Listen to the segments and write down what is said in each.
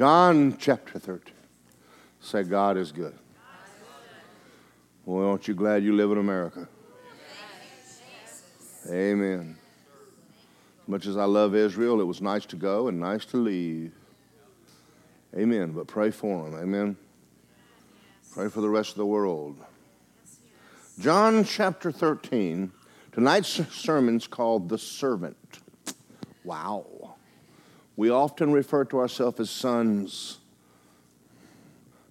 John chapter 13. Say, God is good. Well, aren't you glad you live in America? Amen. As much as I love Israel, it was nice to go and nice to leave. Amen. But pray for them. Amen. Pray for the rest of the world. John chapter 13. Tonight's sermon's called The Servant. Wow. We often refer to ourselves as sons.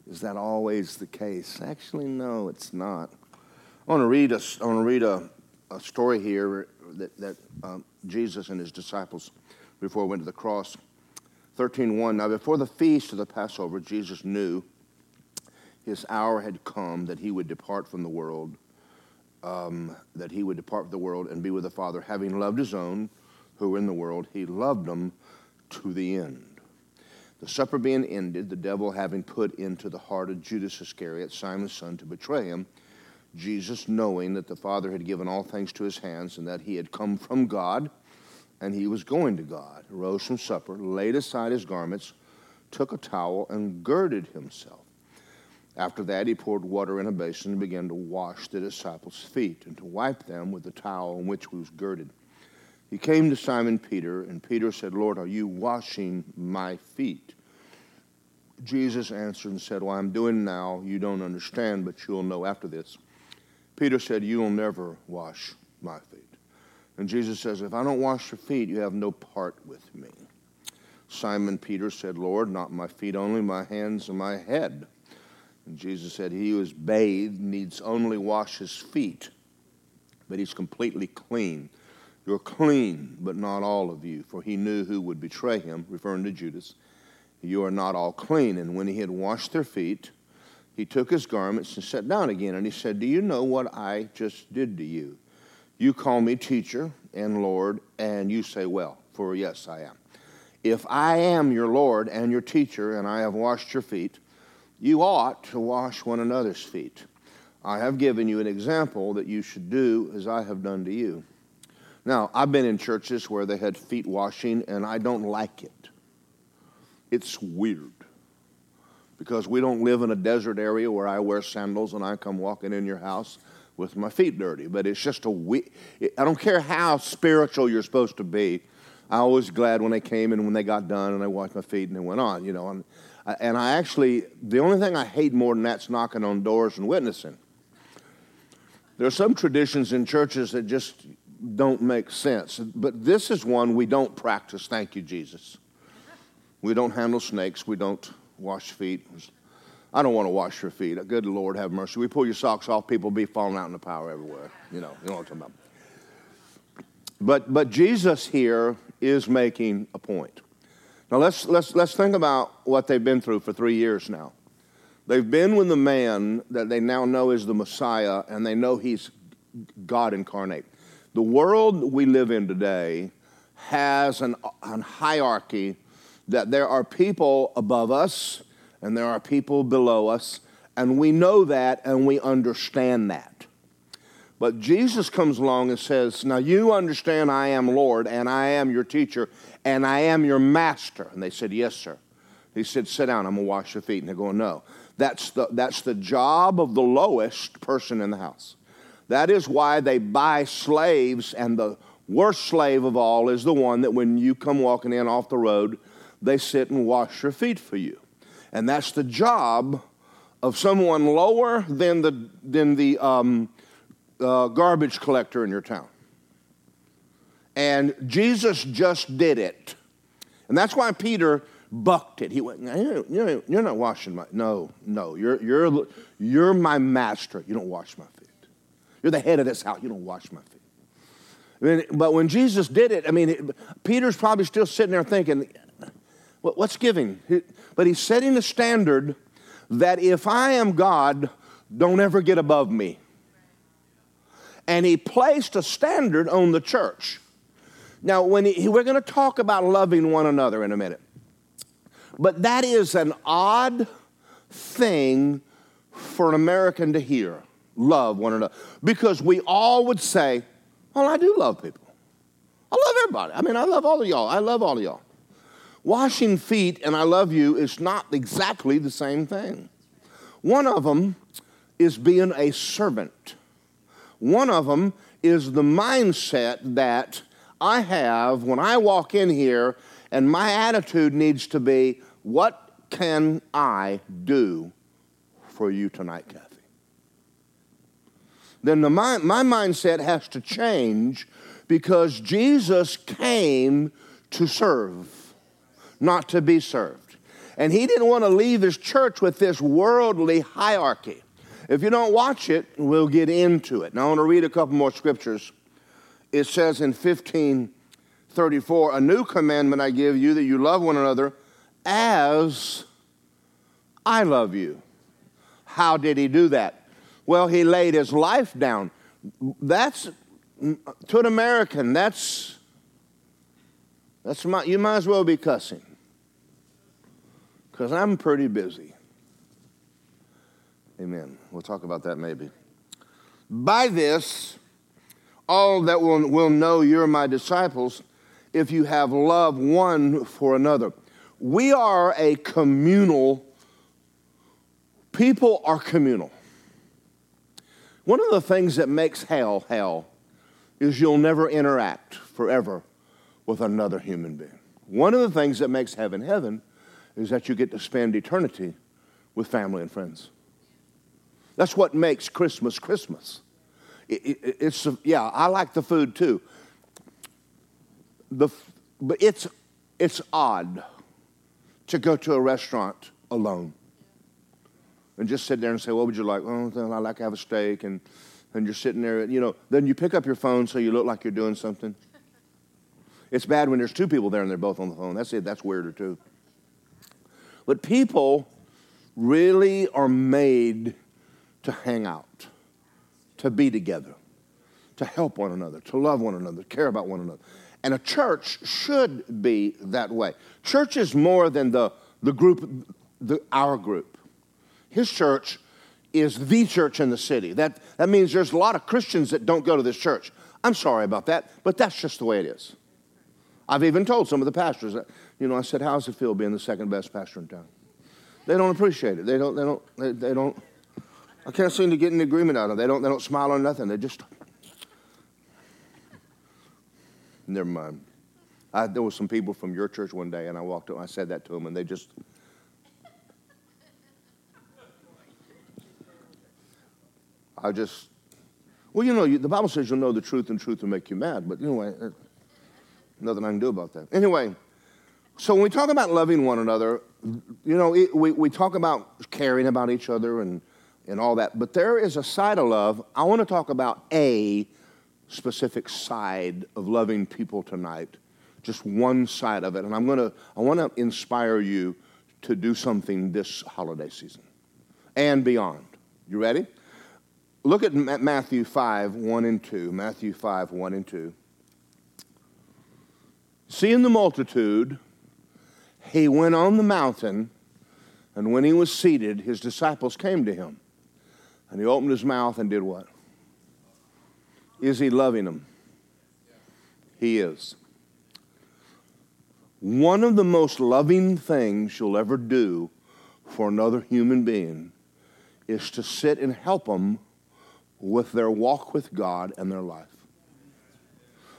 Is that always the case? Actually, no, it's not. I want to read a, I want to read a, a story here that, that um, Jesus and his disciples, before he went to the cross. 13.1, Now before the feast of the Passover, Jesus knew his hour had come that he would depart from the world, um, that he would depart from the world and be with the Father. Having loved his own who were in the world, he loved them to the end. The supper being ended, the devil having put into the heart of Judas Iscariot, Simon's son, to betray him, Jesus, knowing that the Father had given all things to his hands and that he had come from God and he was going to God, rose from supper, laid aside his garments, took a towel, and girded himself. After that, he poured water in a basin and began to wash the disciples' feet and to wipe them with the towel in which he was girded. He came to Simon Peter, and Peter said, Lord, are you washing my feet? Jesus answered and said, Well, I'm doing now. You don't understand, but you'll know after this. Peter said, You'll never wash my feet. And Jesus says, If I don't wash your feet, you have no part with me. Simon Peter said, Lord, not my feet only, my hands and my head. And Jesus said, He who is bathed needs only wash his feet, but he's completely clean. You're clean, but not all of you. For he knew who would betray him, referring to Judas. You are not all clean. And when he had washed their feet, he took his garments and sat down again. And he said, Do you know what I just did to you? You call me teacher and Lord, and you say, Well, for yes, I am. If I am your Lord and your teacher, and I have washed your feet, you ought to wash one another's feet. I have given you an example that you should do as I have done to you. Now, I've been in churches where they had feet washing, and I don't like it. It's weird because we don't live in a desert area where I wear sandals and I come walking in your house with my feet dirty. But it's just a we- I don't care how spiritual you're supposed to be. I was glad when they came and when they got done and I washed my feet and they went on, you know. And, and I actually, the only thing I hate more than that's knocking on doors and witnessing. There are some traditions in churches that just don't make sense. But this is one we don't practice. Thank you, Jesus. We don't handle snakes. We don't wash feet. I don't want to wash your feet. Good Lord, have mercy. We pull your socks off, people be falling out in the power everywhere. You know, you know what I'm talking about. But, but Jesus here is making a point. Now let's, let's, let's think about what they've been through for three years now. They've been with the man that they now know is the Messiah, and they know he's God incarnate. The world we live in today has an, an hierarchy that there are people above us and there are people below us, and we know that and we understand that. But Jesus comes along and says, Now you understand I am Lord and I am your teacher and I am your master. And they said, Yes, sir. He said, Sit down, I'm going to wash your feet. And they're going, No. That's the, that's the job of the lowest person in the house. That is why they buy slaves, and the worst slave of all is the one that when you come walking in off the road, they sit and wash your feet for you. And that's the job of someone lower than the, than the um, uh, garbage collector in your town. And Jesus just did it. And that's why Peter bucked it. He went, You're not washing my. No, no. You're, you're, you're my master. You don't wash my feet. You're the head of this house. You don't wash my feet. I mean, but when Jesus did it, I mean, it, Peter's probably still sitting there thinking, what's giving? But he's setting the standard that if I am God, don't ever get above me. And he placed a standard on the church. Now, when he, we're going to talk about loving one another in a minute, but that is an odd thing for an American to hear love one another. Because we all would say, Well, I do love people. I love everybody. I mean, I love all of y'all. I love all of y'all. Washing feet and I love you is not exactly the same thing. One of them is being a servant. One of them is the mindset that I have when I walk in here, and my attitude needs to be, What can I do for you tonight, Kathy? Then the, my, my mindset has to change because Jesus came to serve, not to be served. And he didn't want to leave his church with this worldly hierarchy. If you don't watch it, we'll get into it. Now, I want to read a couple more scriptures. It says in 1534, A new commandment I give you that you love one another as I love you. How did he do that? Well, he laid his life down. That's to an American, that's that's my, you might as well be cussing. Because I'm pretty busy. Amen. We'll talk about that maybe. By this, all that will, will know you're my disciples if you have love one for another. We are a communal, people are communal. One of the things that makes hell hell is you'll never interact forever with another human being. One of the things that makes heaven heaven is that you get to spend eternity with family and friends. That's what makes Christmas Christmas. It, it, it's yeah, I like the food too. The, but it's it's odd to go to a restaurant alone and just sit there and say, "What would you like?" Oh, I like to have a steak, and and you're sitting there, you know. Then you pick up your phone so you look like you're doing something. It's bad when there's two people there and they're both on the phone. That's it. That's weirder too. But people really are made to hang out, to be together, to help one another, to love one another, to care about one another. And a church should be that way. Church is more than the, the group, the, our group. His church is the church in the city. That, that means there's a lot of Christians that don't go to this church. I'm sorry about that, but that's just the way it is. I've even told some of the pastors that, you know, I said, how's it feel being the second best pastor in town? They don't appreciate it. They don't, they don't, they, they don't, I can't seem to get an agreement out of them. They don't, they don't smile or nothing. They just, never mind. I, there were some people from your church one day, and I walked up and I said that to them, and they just, I just, well, you know, you, the Bible says you'll know the truth, and truth will make you mad. But anyway, uh, nothing I can do about that. Anyway, so when we talk about loving one another, you know, it, we, we talk about caring about each other and and all that. But there is a side of love. I want to talk about a specific side of loving people tonight, just one side of it. And I'm going to, I want to inspire you to do something this holiday season and beyond. You ready? Look at Matthew 5, 1 and 2. Matthew 5, 1 and 2. Seeing the multitude, he went on the mountain, and when he was seated, his disciples came to him. And he opened his mouth and did what? Is he loving them? He is. One of the most loving things you'll ever do for another human being is to sit and help them with their walk with God and their life.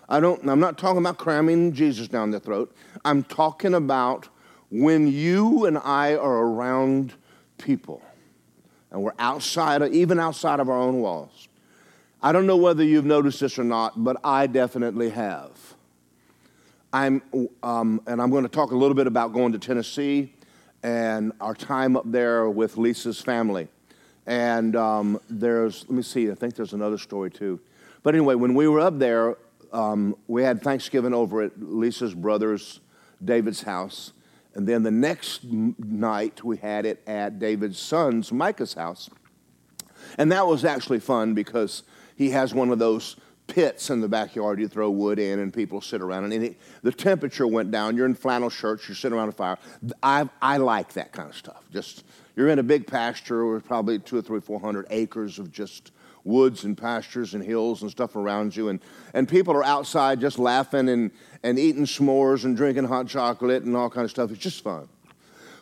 I don't, I'm not talking about cramming Jesus down their throat. I'm talking about when you and I are around people and we're outside, of, even outside of our own walls. I don't know whether you've noticed this or not, but I definitely have. I'm, um, and I'm going to talk a little bit about going to Tennessee and our time up there with Lisa's family. And um, there's, let me see, I think there's another story too. But anyway, when we were up there, um, we had Thanksgiving over at Lisa's brother's, David's house. And then the next night, we had it at David's son's, Micah's house. And that was actually fun because he has one of those pits in the backyard you throw wood in and people sit around and it, the temperature went down you're in flannel shirts you're sitting around a fire I, I like that kind of stuff just you're in a big pasture with probably two or three four hundred acres of just woods and pastures and hills and stuff around you. And, and people are outside just laughing and, and eating s'mores and drinking hot chocolate and all kind of stuff. It's just fun.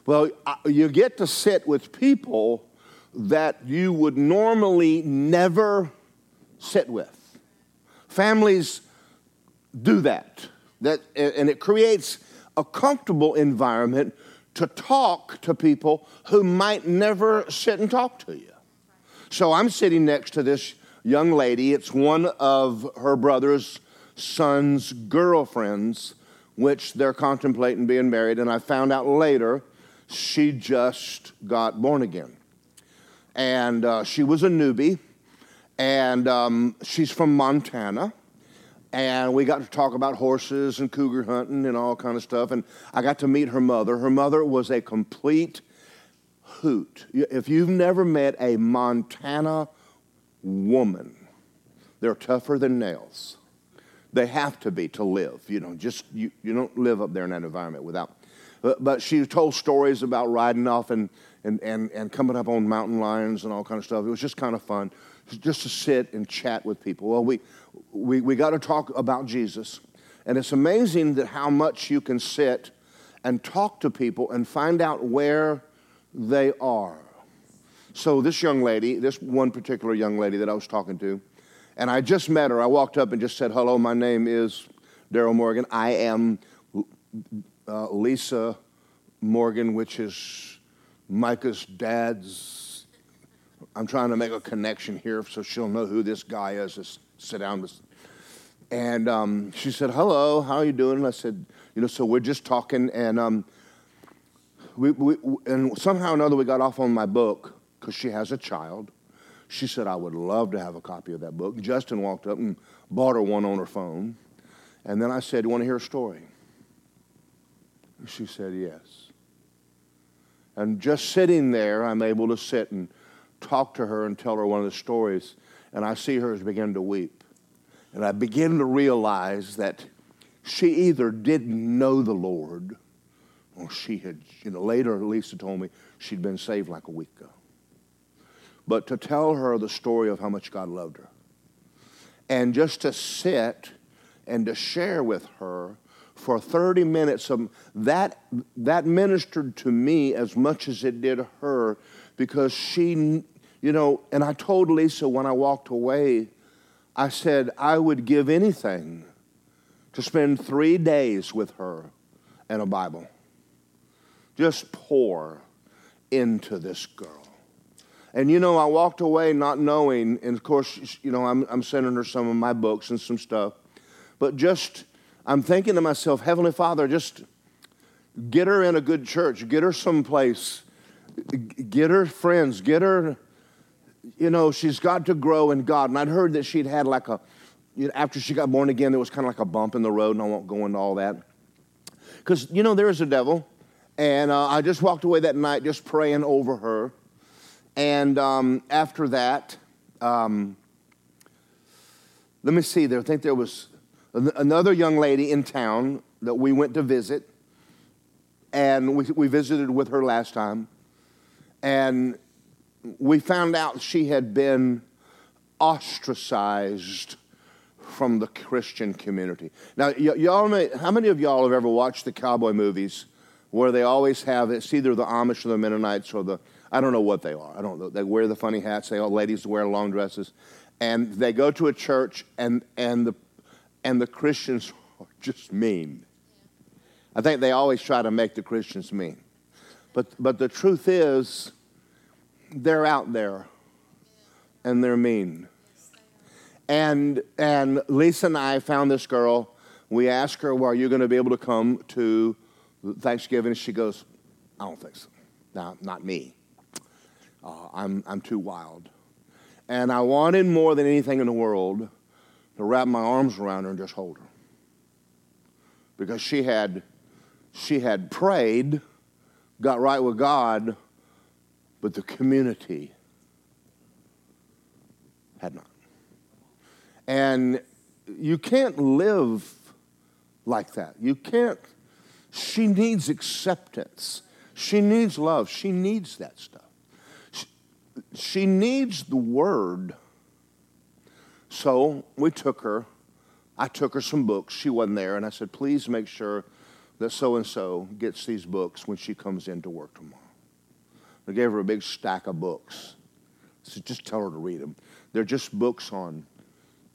Well, you get to sit with people that you would normally never sit with. Families do that. that and it creates a comfortable environment to talk to people who might never sit and talk to you. So I'm sitting next to this young lady. It's one of her brother's son's girlfriends, which they're contemplating being married. And I found out later she just got born again. And uh, she was a newbie, and um, she's from Montana and we got to talk about horses and cougar hunting and all kind of stuff and i got to meet her mother. Her mother was a complete hoot. If you've never met a montana woman they're tougher than nails. They have to be to live you know just you, you don't live up there in that environment without but, but she told stories about riding off and, and, and, and coming up on mountain lions and all kind of stuff. It was just kind of fun just to sit and chat with people. Well we we, we got to talk about Jesus. And it's amazing that how much you can sit and talk to people and find out where they are. So, this young lady, this one particular young lady that I was talking to, and I just met her. I walked up and just said, Hello, my name is Darrell Morgan. I am uh, Lisa Morgan, which is Micah's dad's. I'm trying to make a connection here so she'll know who this guy is. This sit down. And um, she said, hello, how are you doing? And I said, you know, so we're just talking. And, um, we, we, and somehow or another, we got off on my book because she has a child. She said, I would love to have a copy of that book. Justin walked up and bought her one on her phone. And then I said, You want to hear a story? She said, Yes. And just sitting there, I'm able to sit and talk to her and tell her one of the stories and I see her begin to weep. And I begin to realize that she either didn't know the Lord or she had, you know, later Lisa told me she'd been saved like a week ago. But to tell her the story of how much God loved her and just to sit and to share with her for 30 minutes of that that ministered to me as much as it did her because she you know, and I told Lisa when I walked away, I said I would give anything to spend three days with her and a Bible. Just pour into this girl. And you know, I walked away not knowing, and of course, you know, I'm, I'm sending her some of my books and some stuff, but just, I'm thinking to myself, Heavenly Father, just get her in a good church, get her someplace, get her friends, get her you know, she's got to grow in God. And I'd heard that she'd had like a, after she got born again, there was kind of like a bump in the road, and I won't go into all that. Because, you know, there is a devil. And uh, I just walked away that night just praying over her. And um, after that, um, let me see, there, I think there was another young lady in town that we went to visit. And we, we visited with her last time. And we found out she had been ostracized from the Christian community. Now, y- y'all, how many of y'all have ever watched the cowboy movies where they always have it's either the Amish or the Mennonites or the I don't know what they are. I don't know. They wear the funny hats. They all ladies wear long dresses, and they go to a church and and the and the Christians are just mean. I think they always try to make the Christians mean, but but the truth is they're out there and they're mean. And, and Lisa and I found this girl. We asked her, Well, are you going to be able to come to Thanksgiving? She goes, I don't think so. No, not me. Uh, I'm, I'm too wild. And I wanted more than anything in the world to wrap my arms around her and just hold her. Because she had, she had prayed, got right with God, but the community had not. And you can't live like that. You can't. She needs acceptance. She needs love. She needs that stuff. She, she needs the word So we took her. I took her some books. She wasn't there. And I said, please make sure that so and so gets these books when she comes in to work tomorrow. I gave her a big stack of books. Said, just tell her to read them. They're just books on,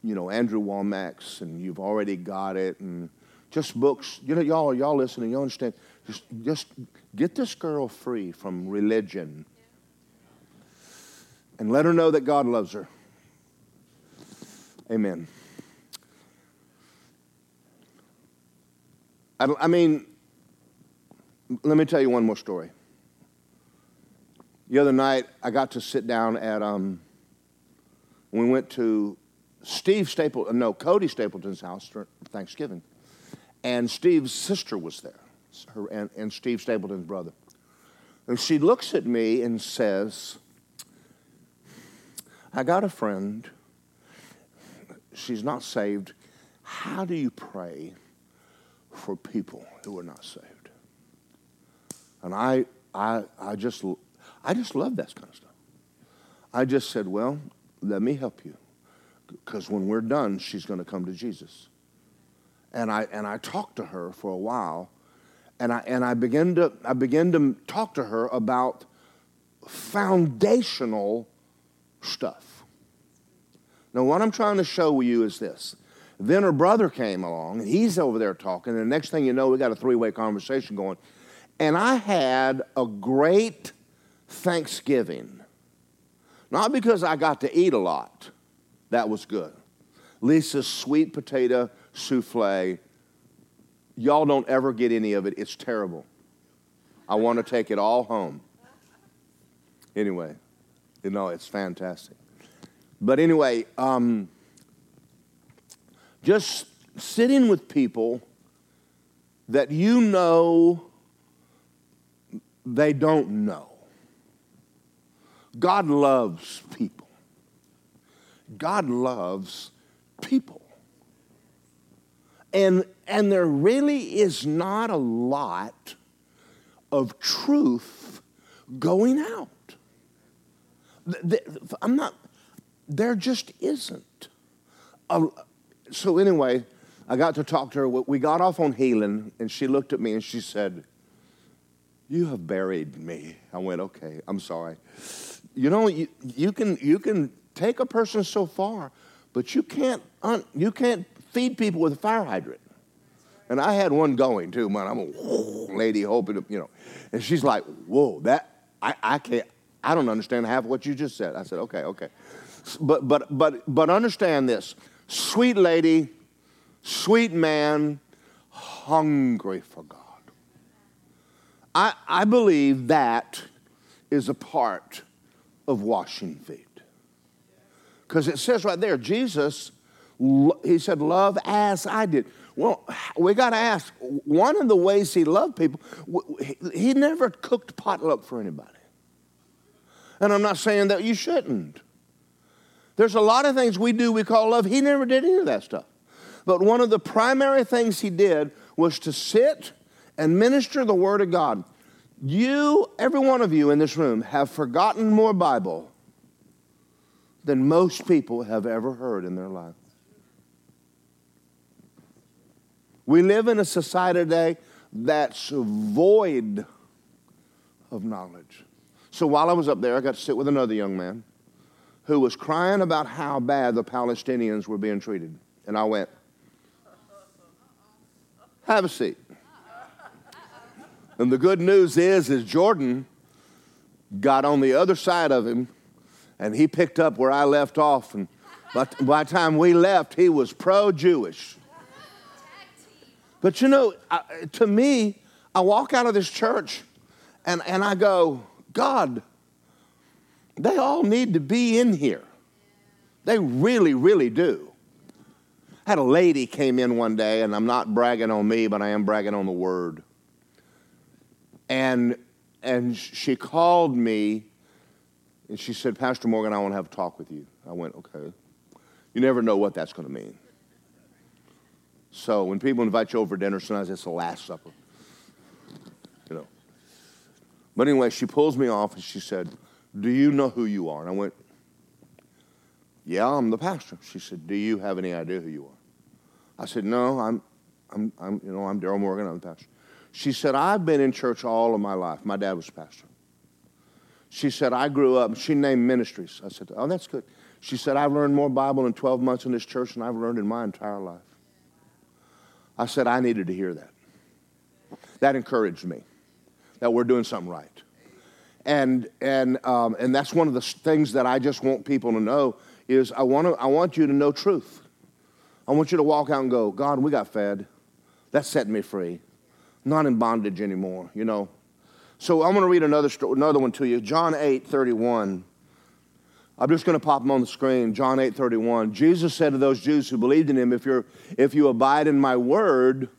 you know, Andrew Wommack's, and you've already got it, and just books. You know, y'all, y'all listening, you understand. Just, just get this girl free from religion and let her know that God loves her. Amen. I, I mean, let me tell you one more story. The other night, I got to sit down at, um, we went to Steve Stapleton, no, Cody Stapleton's house for Thanksgiving. And Steve's sister was there, her, and, and Steve Stapleton's brother. And she looks at me and says, I got a friend. She's not saved. How do you pray for people who are not saved? And I, I, I just, I just love that kind of stuff. I just said, well, let me help you. Because when we're done, she's going to come to Jesus. And I, and I talked to her for a while, and I, and I, began to, I began to talk to her about foundational stuff. Now, what I'm trying to show you is this. Then her brother came along, and he's over there talking, and the next thing you know, we got a three way conversation going. And I had a great Thanksgiving. Not because I got to eat a lot, that was good. Lisa's sweet potato souffle, y'all don't ever get any of it, it's terrible. I want to take it all home. Anyway, you know, it's fantastic. But anyway, um, just sitting with people that you know they don't know. God loves people. God loves people. And, and there really is not a lot of truth going out. I'm not, there just isn't. So, anyway, I got to talk to her. We got off on healing, and she looked at me and she said, You have buried me. I went, Okay, I'm sorry. You know, you, you, can, you can take a person so far, but you can't, un, you can't feed people with a fire hydrant. And I had one going too, man. I'm a lady hoping, to, you know. And she's like, Whoa, that, I, I can't, I don't understand half what you just said. I said, Okay, okay. But, but, but, but understand this sweet lady, sweet man, hungry for God. I, I believe that is a part of washing feet. Because it says right there, Jesus, he said, Love as I did. Well, we got to ask one of the ways he loved people, he never cooked potluck for anybody. And I'm not saying that you shouldn't. There's a lot of things we do we call love. He never did any of that stuff. But one of the primary things he did was to sit and minister the Word of God. You, every one of you in this room, have forgotten more Bible than most people have ever heard in their life. We live in a society today that's void of knowledge. So while I was up there, I got to sit with another young man who was crying about how bad the Palestinians were being treated. And I went, Have a seat. And the good news is, is Jordan got on the other side of him and he picked up where I left off. And by, by the time we left, he was pro Jewish. But you know, to me, I walk out of this church and, and I go, God, they all need to be in here. They really, really do. I had a lady came in one day, and I'm not bragging on me, but I am bragging on the word. And and she called me and she said, Pastor Morgan, I want to have a talk with you. I went, okay. You never know what that's going to mean. So when people invite you over dinner, sometimes it's the last supper. You know. But anyway, she pulls me off and she said, do you know who you are? And I went, Yeah, I'm the pastor. She said, Do you have any idea who you are? I said, No, I'm, I'm, I'm you know, I'm Darrell Morgan, I'm the pastor. She said, I've been in church all of my life. My dad was pastor. She said, I grew up, she named ministries. I said, Oh, that's good. She said, I've learned more Bible in 12 months in this church than I've learned in my entire life. I said, I needed to hear that. That encouraged me that we're doing something right. And, and, um, and that's one of the things that I just want people to know is I, want to, I want you to know truth. I want you to walk out and go, God, we got fed. That set me free. Not in bondage anymore, you know. So I'm going to read another, another one to you. John 8, 31. I'm just going to pop them on the screen. John 8, 31. Jesus said to those Jews who believed in him, if, you're, if you abide in my word,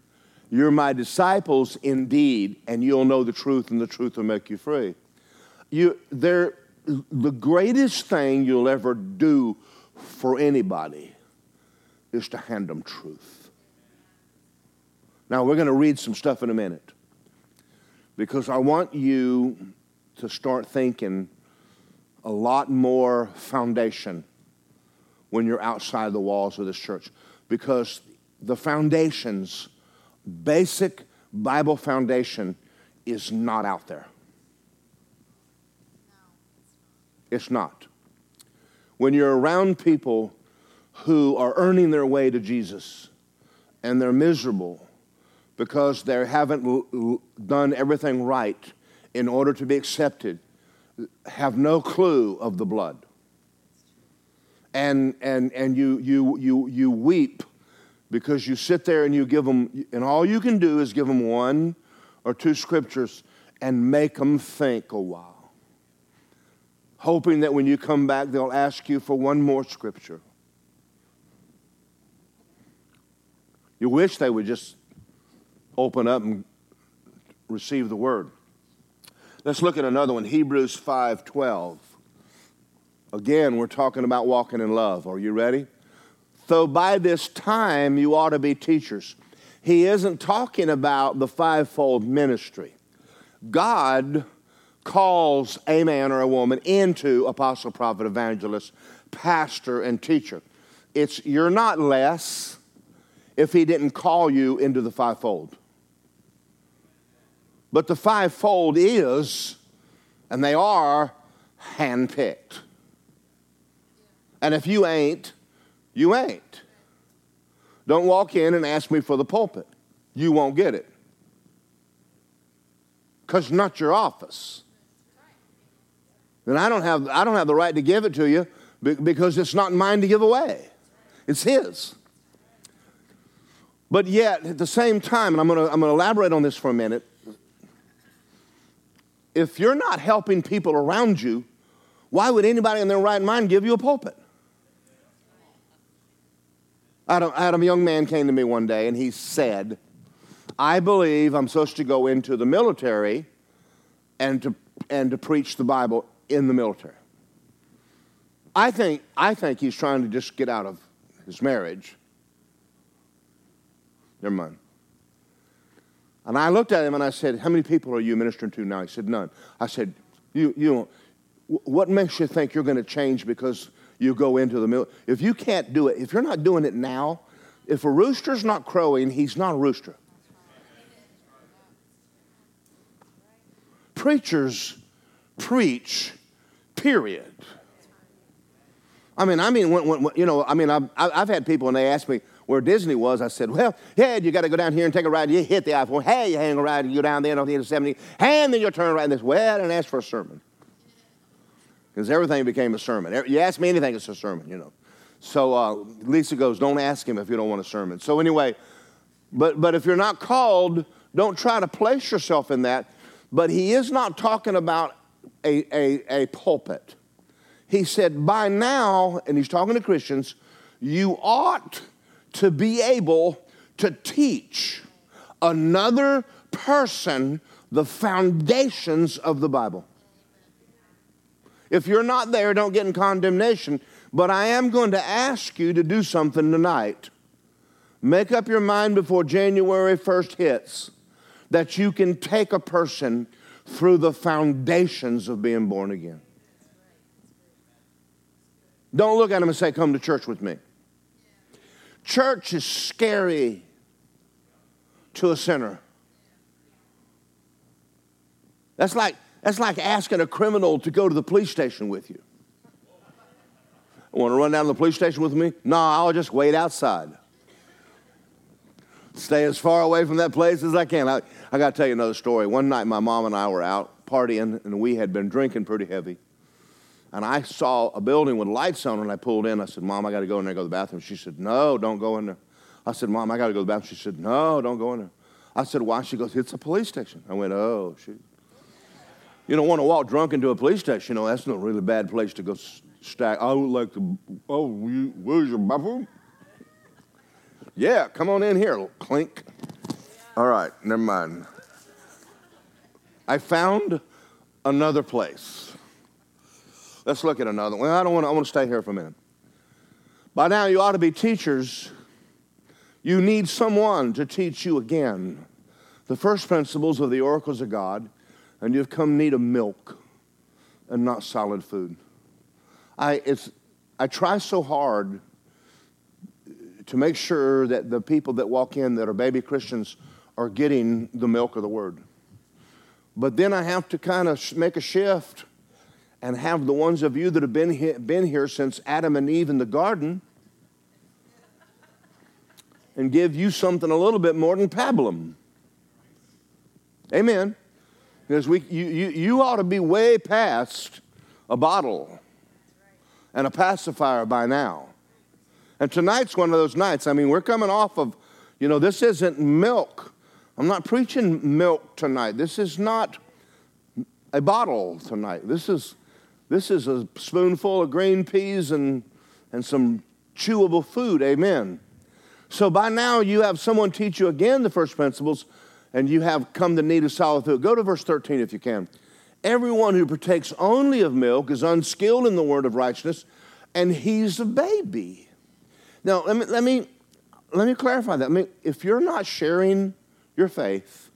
you're my disciples indeed, and you'll know the truth, and the truth will make you free. You, there, the greatest thing you'll ever do for anybody is to hand them truth. Now, we're going to read some stuff in a minute because I want you to start thinking a lot more foundation when you're outside the walls of this church because the foundations, basic Bible foundation, is not out there. It's not. When you're around people who are earning their way to Jesus and they're miserable because they haven't done everything right in order to be accepted, have no clue of the blood. And, and, and you, you, you, you weep because you sit there and you give them, and all you can do is give them one or two scriptures and make them think a while hoping that when you come back, they'll ask you for one more scripture. You wish they would just open up and receive the word. Let's look at another one, Hebrews 5:12. Again, we're talking about walking in love. Are you ready? So by this time you ought to be teachers. He isn't talking about the fivefold ministry. God calls a man or a woman into apostle, prophet, evangelist, pastor, and teacher. It's you're not less if he didn't call you into the fivefold. But the fivefold is, and they are, handpicked. And if you ain't, you ain't. Don't walk in and ask me for the pulpit. You won't get it. Because not your office then I don't have, I don't have the right to give it to you because it's not mine to give away. It's His. But yet, at the same time, and I'm going to I'm going to elaborate on this for a minute, if you're not helping people around you, why would anybody in their right mind give you a pulpit? I had a young man came to me one day and he said, I believe I'm supposed to go into the military and to, and to preach the Bible in the military. I think, I think he's trying to just get out of his marriage. Never mind. And I looked at him and I said, How many people are you ministering to now? He said, None. I said, You, you what makes you think you're going to change because you go into the military? If you can't do it, if you're not doing it now, if a rooster's not crowing, he's not a rooster. Preachers preach, period. I mean, I mean, when, when, you know, I mean, I've, I've had people and they ask me where Disney was. I said, well, yeah, you got to go down here and take a ride. You hit the I-4. Hey, you hang a ride and you go down there on the 70. Hey, and then you'll turn right in this. Well, and ask for a sermon. Because everything became a sermon. You ask me anything, it's a sermon, you know. So uh, Lisa goes, don't ask him if you don't want a sermon. So anyway, but, but if you're not called, don't try to place yourself in that. But he is not talking about a, a, a pulpit. He said, By now, and he's talking to Christians, you ought to be able to teach another person the foundations of the Bible. If you're not there, don't get in condemnation. But I am going to ask you to do something tonight. Make up your mind before January 1st hits that you can take a person through the foundations of being born again. Don't look at them and say, Come to church with me. Church is scary to a sinner. That's like, that's like asking a criminal to go to the police station with you. Want to run down to the police station with me? No, I'll just wait outside. Stay as far away from that place as I can. I, I got to tell you another story. One night, my mom and I were out partying, and we had been drinking pretty heavy. And I saw a building with lights on, and I pulled in. I said, Mom, I got to go in there and go to the bathroom. She said, No, don't go in there. I said, Mom, I got to go to the bathroom. She said, No, don't go in there. I said, Why? She goes, It's a police station. I went, Oh, shoot. You don't want to walk drunk into a police station. You know, that's not a really bad place to go stack. I would like to, oh, where's your bathroom? Yeah, come on in here, clink. All right, never mind. I found another place. Let's look at another one. I don't want to, I want to stay here for a minute. By now, you ought to be teachers. You need someone to teach you again the first principles of the oracles of God, and you've come need of milk and not solid food. I, it's, I try so hard to make sure that the people that walk in that are baby Christians are getting the milk of the word. But then I have to kind of make a shift and have the ones of you that have been here, been here since Adam and Eve in the garden and give you something a little bit more than pablum. Amen. Because we, you, you, you ought to be way past a bottle and a pacifier by now. And tonight's one of those nights. I mean, we're coming off of, you know, this isn't milk. I'm not preaching milk tonight. This is not a bottle tonight. This is this is a spoonful of green peas and and some chewable food. Amen. So by now you have someone teach you again the first principles, and you have come to need of solid food. Go to verse 13 if you can. Everyone who partakes only of milk is unskilled in the word of righteousness, and he's a baby. Now, let me, let me, let me clarify that. I mean, if you're not sharing your faith,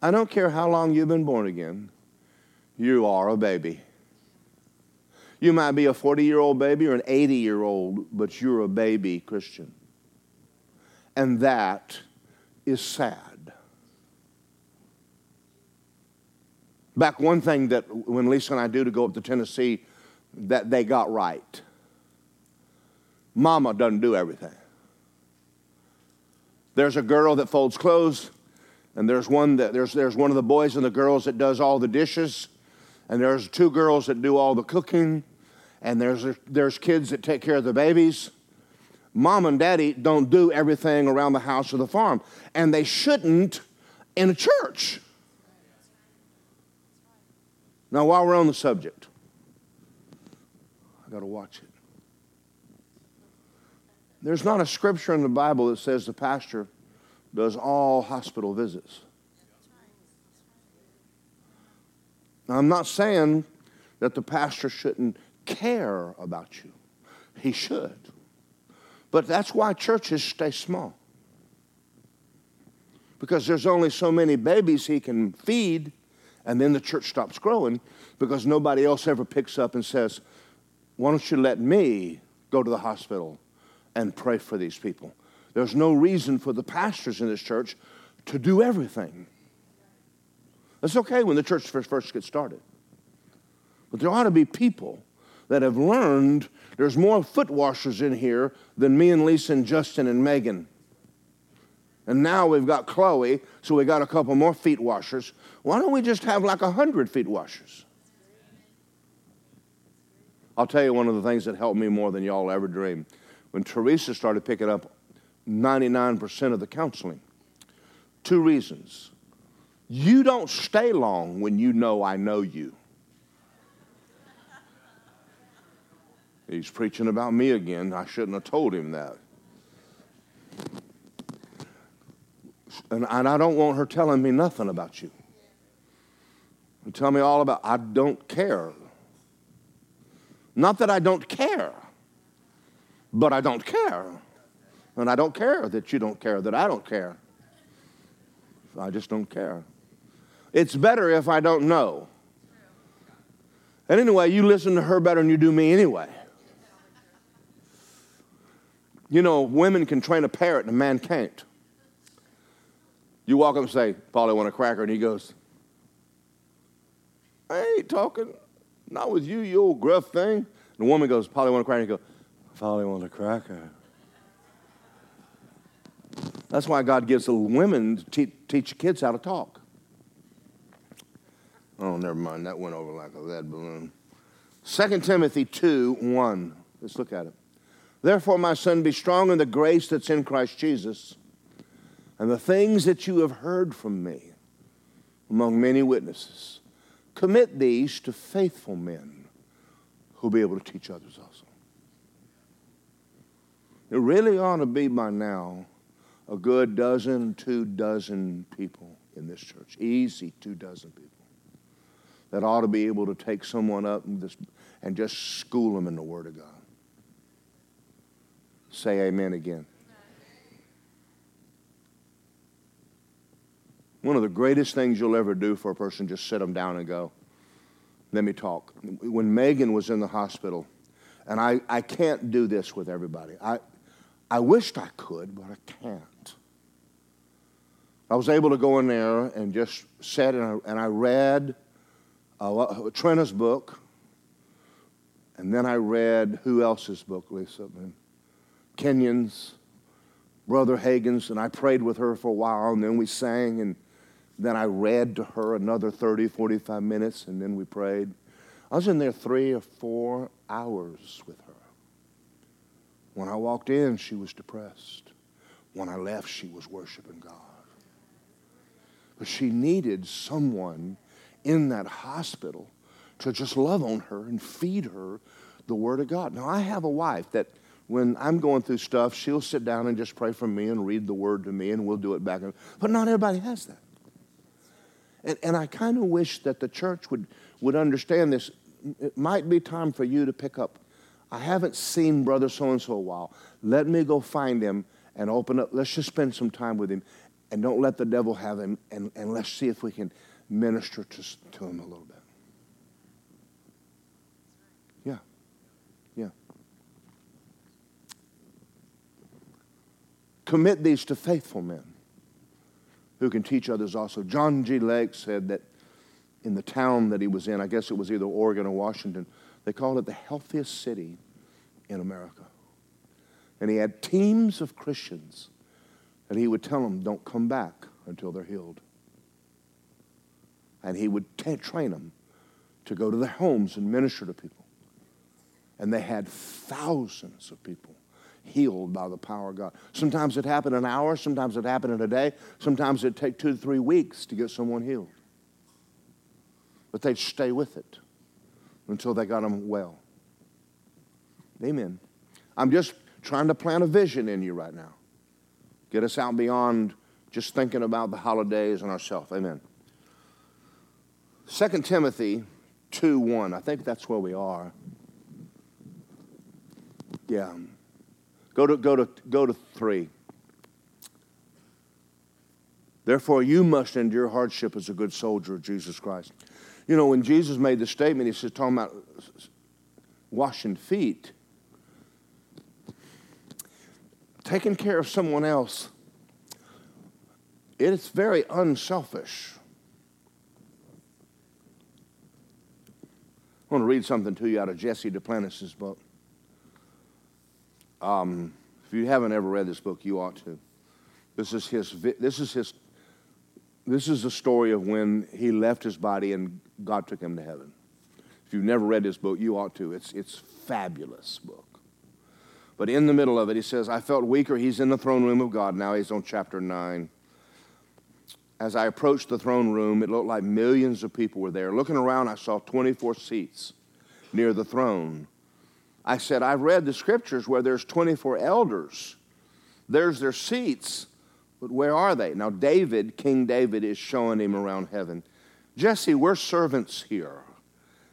I don't care how long you've been born again, you are a baby. You might be a 40 year old baby or an 80 year old, but you're a baby Christian. And that is sad. Back one thing that when Lisa and I do to go up to Tennessee, that they got right. Mama doesn't do everything. There's a girl that folds clothes, and there's one that there's there's one of the boys and the girls that does all the dishes, and there's two girls that do all the cooking, and there's there's kids that take care of the babies. Mom and daddy don't do everything around the house or the farm, and they shouldn't in a church. Now, while we're on the subject, I got to watch it. There's not a scripture in the Bible that says the pastor does all hospital visits. Now, I'm not saying that the pastor shouldn't care about you, he should. But that's why churches stay small. Because there's only so many babies he can feed, and then the church stops growing because nobody else ever picks up and says, Why don't you let me go to the hospital and pray for these people. There's no reason for the pastors in this church to do everything. It's okay when the church first, first gets started. But there ought to be people that have learned there's more foot washers in here than me and Lisa and Justin and Megan. And now we've got Chloe, so we got a couple more feet washers. Why don't we just have like a hundred feet washers? I'll tell you one of the things that helped me more than y'all ever dreamed when Teresa started picking up 99% of the counseling. Two reasons. You don't stay long when you know I know you. He's preaching about me again. I shouldn't have told him that. And, I don't want her telling me nothing about you. Tell me all about I don't care. Not that I don't care but I don't care. And I don't care that you don't care, that I don't care. I just don't care. It's better if I don't know. And anyway, you listen to her better than you do me anyway. You know, women can train a parrot and a man can't. You walk up and say, Polly, want a cracker? And he goes, I ain't talking, not with you, you old gruff thing. And the woman goes, Polly, want a cracker? And he goes, Polly, want a cracker. That's why God gives the women to te- teach kids how to talk. Oh, never mind. That went over like a lead balloon. 2 Timothy 2 1. Let's look at it. Therefore, my son, be strong in the grace that's in Christ Jesus, and the things that you have heard from me among many witnesses. Commit these to faithful men who'll be able to teach others also. There really ought to be by now a good dozen, two dozen people in this church. Easy two dozen people that ought to be able to take someone up and just, and just school them in the Word of God. Say amen again. One of the greatest things you'll ever do for a person, just sit them down and go, let me talk. When Megan was in the hospital, and I, I can't do this with everybody. I, I wished I could, but I can't. I was able to go in there and just sit and I, and I read uh, Trina's book, and then I read who else's book, Lisa? Kenyon's, Brother Hagin's, and I prayed with her for a while, and then we sang, and then I read to her another 30, 45 minutes, and then we prayed. I was in there three or four hours with her. When I walked in, she was depressed. When I left, she was worshiping God. But she needed someone in that hospital to just love on her and feed her the Word of God. Now, I have a wife that when I'm going through stuff, she'll sit down and just pray for me and read the Word to me, and we'll do it back. But not everybody has that. And, and I kind of wish that the church would, would understand this. It might be time for you to pick up. I haven't seen Brother so and so a while. Let me go find him and open up. Let's just spend some time with him and don't let the devil have him. And, and let's see if we can minister to, to him a little bit. Yeah. Yeah. Commit these to faithful men who can teach others also. John G. Lake said that in the town that he was in, I guess it was either Oregon or Washington, they called it the healthiest city in America. And he had teams of Christians, and he would tell them, don't come back until they're healed and he would t- train them to go to their homes and minister to people. And they had thousands of people healed by the power of God. Sometimes it happened in an hour, sometimes it happened in a day, sometimes it'd take two to three weeks to get someone healed. But they'd stay with it until they got them well. Amen. I'm just trying to plant a vision in you right now. Get us out beyond just thinking about the holidays and ourselves. Amen. 2 Timothy 2 1. I think that's where we are. Yeah. Go to, go to, go to 3. Therefore, you must endure hardship as a good soldier of Jesus Christ. You know, when Jesus made the statement, he talking about washing feet, taking care of someone else, it's very unselfish. I want to read something to you out of Jesse Duplantis' book. Um, if you haven't ever read this book, you ought to. This is his. This is his. This is the story of when he left his body and God took him to heaven. If you've never read this book, you ought to. It's it's fabulous book. But in the middle of it, he says, "I felt weaker." He's in the throne room of God now. He's on chapter nine as I approached the throne room, it looked like millions of people were there. Looking around, I saw 24 seats near the throne. I said, I've read the scriptures where there's 24 elders. There's their seats, but where are they? Now, David, King David, is showing him around heaven. Jesse, we're servants here.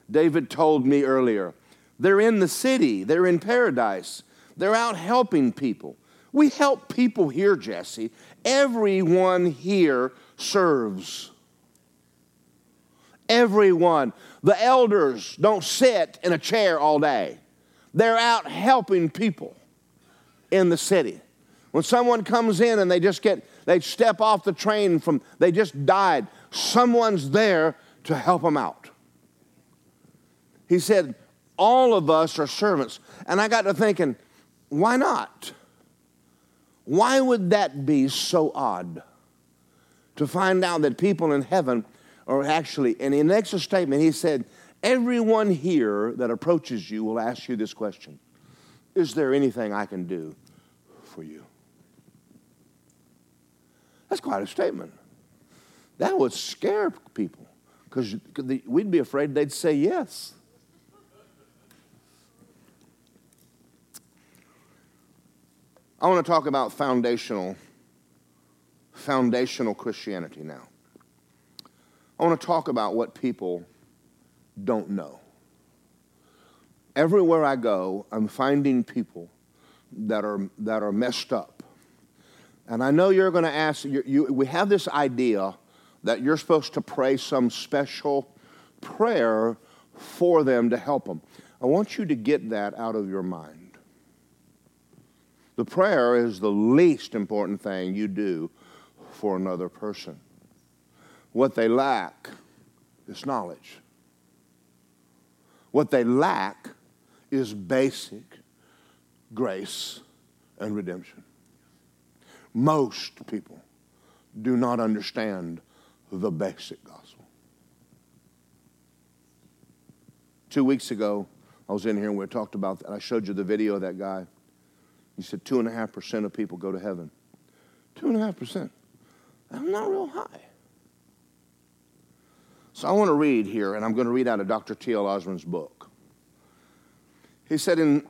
David told me earlier, they're in the city, they're in paradise, they're out helping people. We help people here, Jesse. Everyone here serves. Everyone. The elders don't sit in a chair all day, they're out helping people. in the city. When someone comes in and they just get, they step off the train from, they just died, someone's there to help them out. He said, all of us are servants. And I got to thinking, why not? Why would that be so odd? To find out that people in heaven are actually, and in the next statement, he said, Everyone here that approaches you will ask you this question Is there anything I can do for you? That's quite a statement. That would scare people because we'd be afraid they'd say yes. I want to talk about foundational foundational Christianity now. I want to talk about what people don't know. Everywhere I go, I'm finding people that are, that are messed up. And I know you're going to ask, you, you, we have this idea that you're supposed to pray some special prayer for them to help them. I want you to get that out of your mind. The prayer is the least important thing you do for another person. What they lack is knowledge. What they lack is basic grace and redemption. Most people do not understand the basic gospel. Two weeks ago, I was in here and we talked about that. I showed you the video of that guy. He said 2.5% of people go to heaven. 2.5%. That's not real high. So I want to read here, and I'm going to read out of Dr. T.L. Osborn's book. He said in,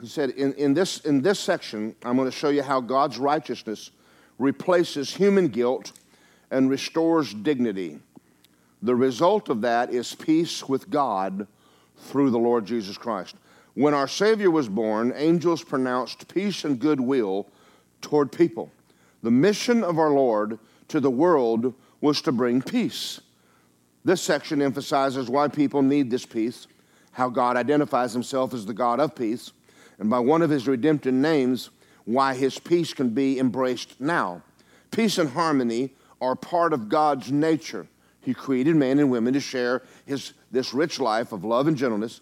he said, in, in, this, in this section, I'm going to show you how God's righteousness replaces human guilt and restores dignity. The result of that is peace with God through the Lord Jesus Christ. When our Savior was born, angels pronounced peace and goodwill toward people. The mission of our Lord to the world was to bring peace. This section emphasizes why people need this peace, how God identifies himself as the God of peace, and by one of his redemptive names, why his peace can be embraced now. Peace and harmony are part of God's nature. He created man and women to share his, this rich life of love and gentleness.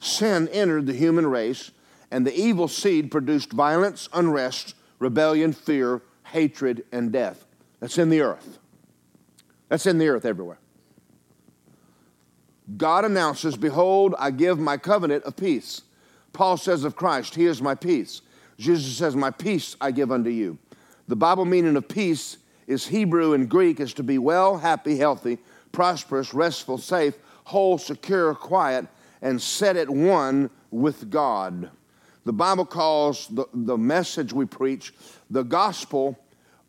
Sin entered the human race, and the evil seed produced violence, unrest, rebellion, fear, hatred, and death. That's in the earth. That's in the earth everywhere. God announces, Behold, I give my covenant of peace. Paul says of Christ, He is my peace. Jesus says, My peace I give unto you. The Bible meaning of peace is Hebrew and Greek is to be well, happy, healthy, prosperous, restful, safe, whole, secure, quiet, and set at one with God. The Bible calls the, the message we preach the gospel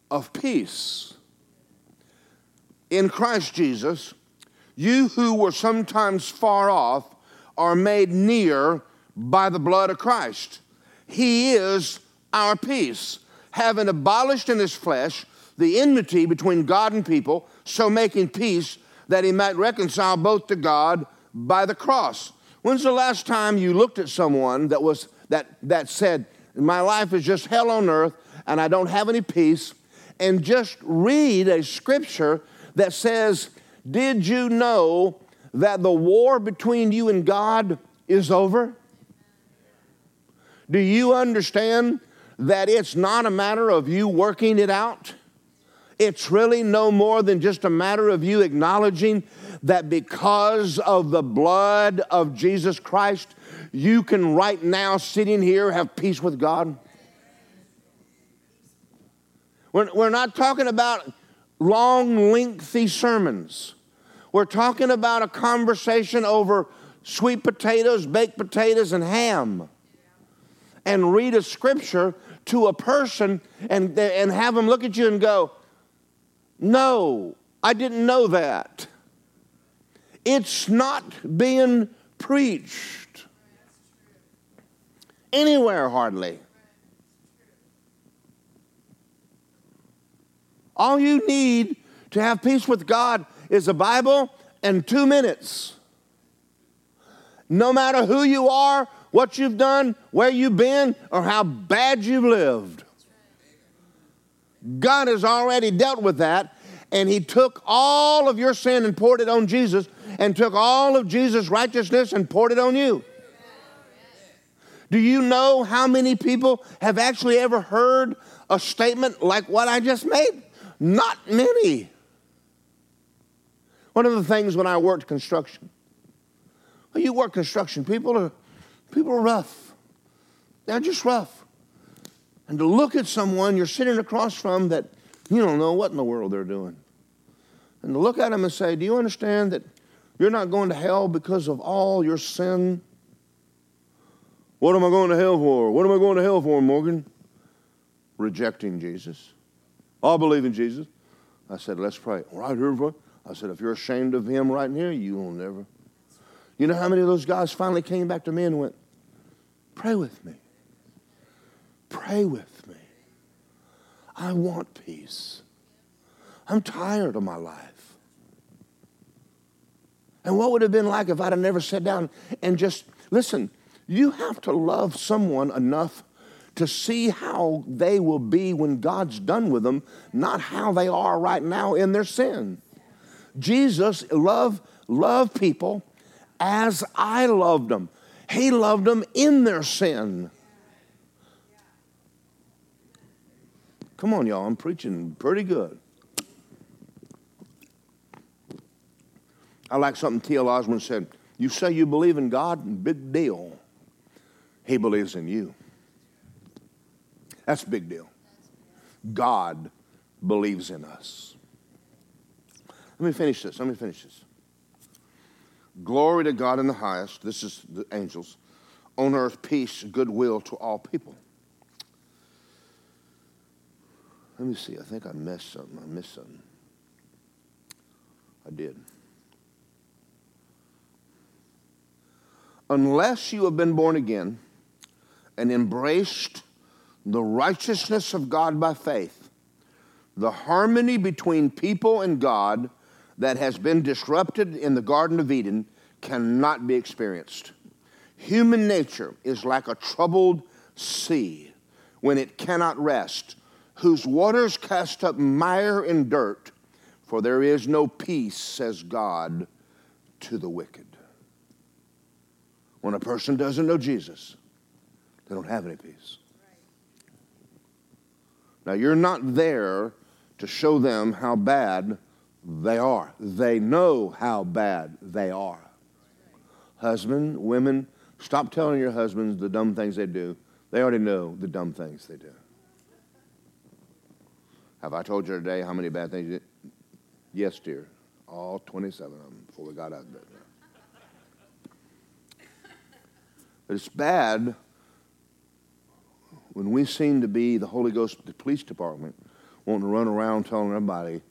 of peace. In Christ Jesus, you who were sometimes far off are made near by the blood of Christ. He is our peace, having abolished in his flesh the enmity between God and people, so making peace that he might reconcile both to God by the cross. When's the last time you looked at someone that was that that said, "My life is just hell on earth and I don't have any peace," and just read a scripture that says, "Did you know that the war between you and God is over?" Do you understand that it's not a matter of you working it out? It's really no more than just a matter of you acknowledging that because of the blood of Jesus Christ, you can right now, sitting here, have peace with God. We're, we're not talking about long, lengthy sermons. We're talking about a conversation over sweet potatoes, baked potatoes, and ham. And read a scripture to a person and, and have them look at you and go, no, I didn't know that. It's not being preached anywhere hardly. All you need to have peace with God is a Bible and two minutes. No matter who you are, what you've done, where you've been, or how bad you've lived. God has already dealt with that, and He took all of your sin and poured it on Jesus, and took all of Jesus' righteousness and poured it on you. Do you know how many people have actually ever heard a statement like what I just made? Not many. One of the things when I worked construction, well, you work construction, people are people are rough. They're just rough. And to look at someone you're sitting across from that you don't know what in the world they're doing. And to look at them and say, Do you understand that you're not going to hell because of all your sin? What am I going to hell for? What am I going to hell for, Morgan? Rejecting Jesus. I believe in Jesus. I said, Let's pray. Right here, I said, if you're ashamed of him right here, you will never. You know how many of those guys finally came back to me and went, Pray with me. Pray with me. I want peace. I'm tired of my life. And what would have been like if I'd have never sat down and just, listen, you have to love someone enough to see how they will be when God's done with them, not how they are right now in their sin. Jesus loved, loved people as I loved them. He loved them in their sin. Come on, y'all, I'm preaching pretty good. I like something T.L. Osborn said. You say you believe in God, big deal. He believes in you. That's a big deal. God believes in us. Let me finish this. Let me finish this. Glory to God in the highest. This is the angels. On earth, peace, goodwill to all people. Let me see. I think I missed something. I missed something. I did. Unless you have been born again and embraced the righteousness of God by faith, the harmony between people and God that has been disrupted in the Garden of Eden cannot be experienced. Human nature is like a troubled sea when it cannot rest, whose waters cast up mire and dirt, for there is no peace, says God, to the wicked. When a person doesn't know Jesus, they don't have any peace. Now, you're not there to show them how bad they are. They know how bad they are. Husband, women, stop telling your husbands the dumb things they do. They already know the dumb things they do. Have I told you today how many bad things you did? Yes, dear. All 27 of them before we got out of bed. But it's bad when we seem to be the Holy Ghost, the police department, wanting to run around telling everybody.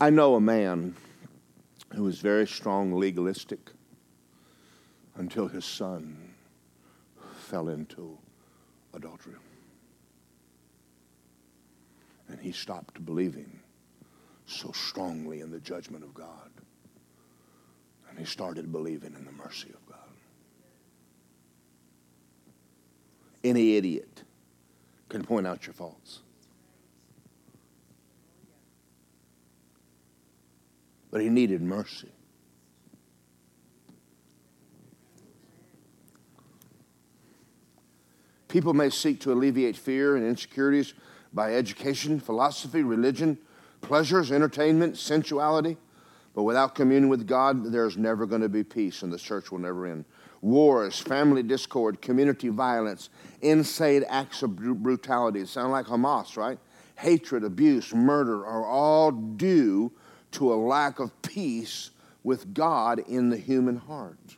I know a man who was very strong legalistic until his son fell into adultery. And he stopped believing so strongly in the judgment of God. And he started believing in the mercy of God. Any idiot can point out your faults. But he needed mercy. People may seek to alleviate fear and insecurities by education, philosophy, religion, pleasures, entertainment, sensuality. But without communion with God, there's never going to be peace and the church will never end wars, family discord, community violence, insane acts of brutality. sound like Hamas, right? Hatred, abuse, murder are all due to a lack of peace with God in the human heart.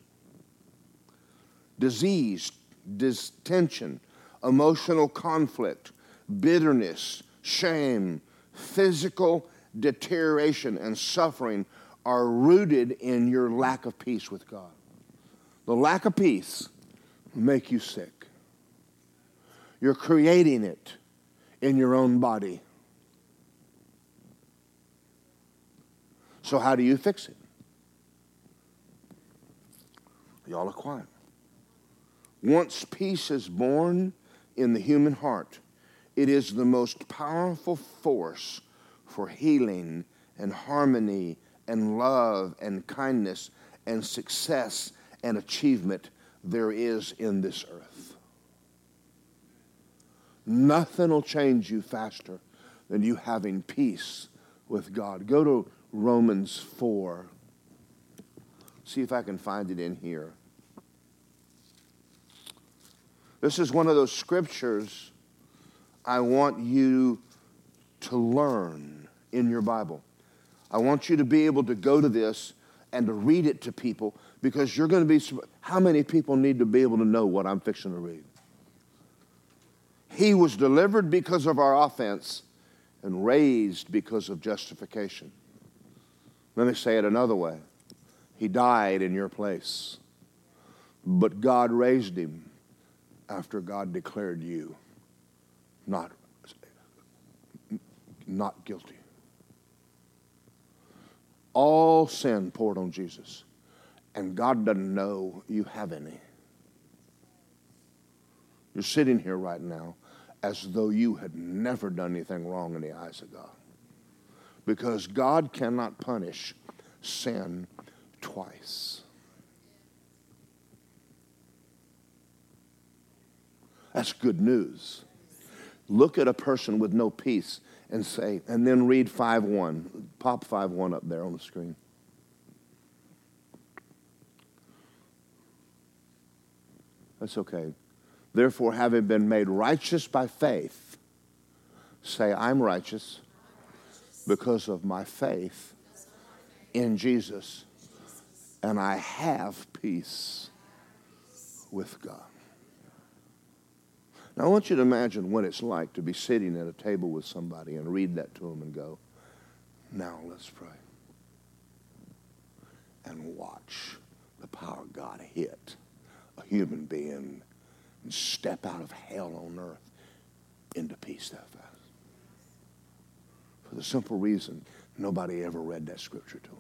Disease, distension, emotional conflict, bitterness, shame, physical deterioration, and suffering are rooted in your lack of peace with God. The lack of peace make you sick. You're creating it in your own body. So, how do you fix it? Y'all are quiet. Once peace is born in the human heart, it is the most powerful force for healing and harmony and love and kindness and success and achievement there is in this earth. Nothing will change you faster than you having peace with God. Go to Romans 4. See if I can find it in here. This is one of those scriptures I want you to learn in your Bible. I want you to be able to go to this and to read it to people because you're going to be. How many people need to be able to know what I'm fixing to read? He was delivered because of our offense and raised because of justification. Let me say it another way He died in your place, but God raised him after God declared you not, not guilty. All sin poured on Jesus, and God doesn't know you have any. You're sitting here right now as though you had never done anything wrong in the eyes of God. Because God cannot punish sin twice. That's good news. Look at a person with no peace and say, and then read 5 1. Pop 5 1 up there on the screen. That's okay. Therefore, having been made righteous by faith, say, I'm righteous because of my faith in Jesus, and I have peace with God. Now, I want you to imagine what it's like to be sitting at a table with somebody and read that to them and go, now let's pray. And watch the power of God hit a human being and step out of hell on earth into peace that fast. For the simple reason nobody ever read that scripture to them.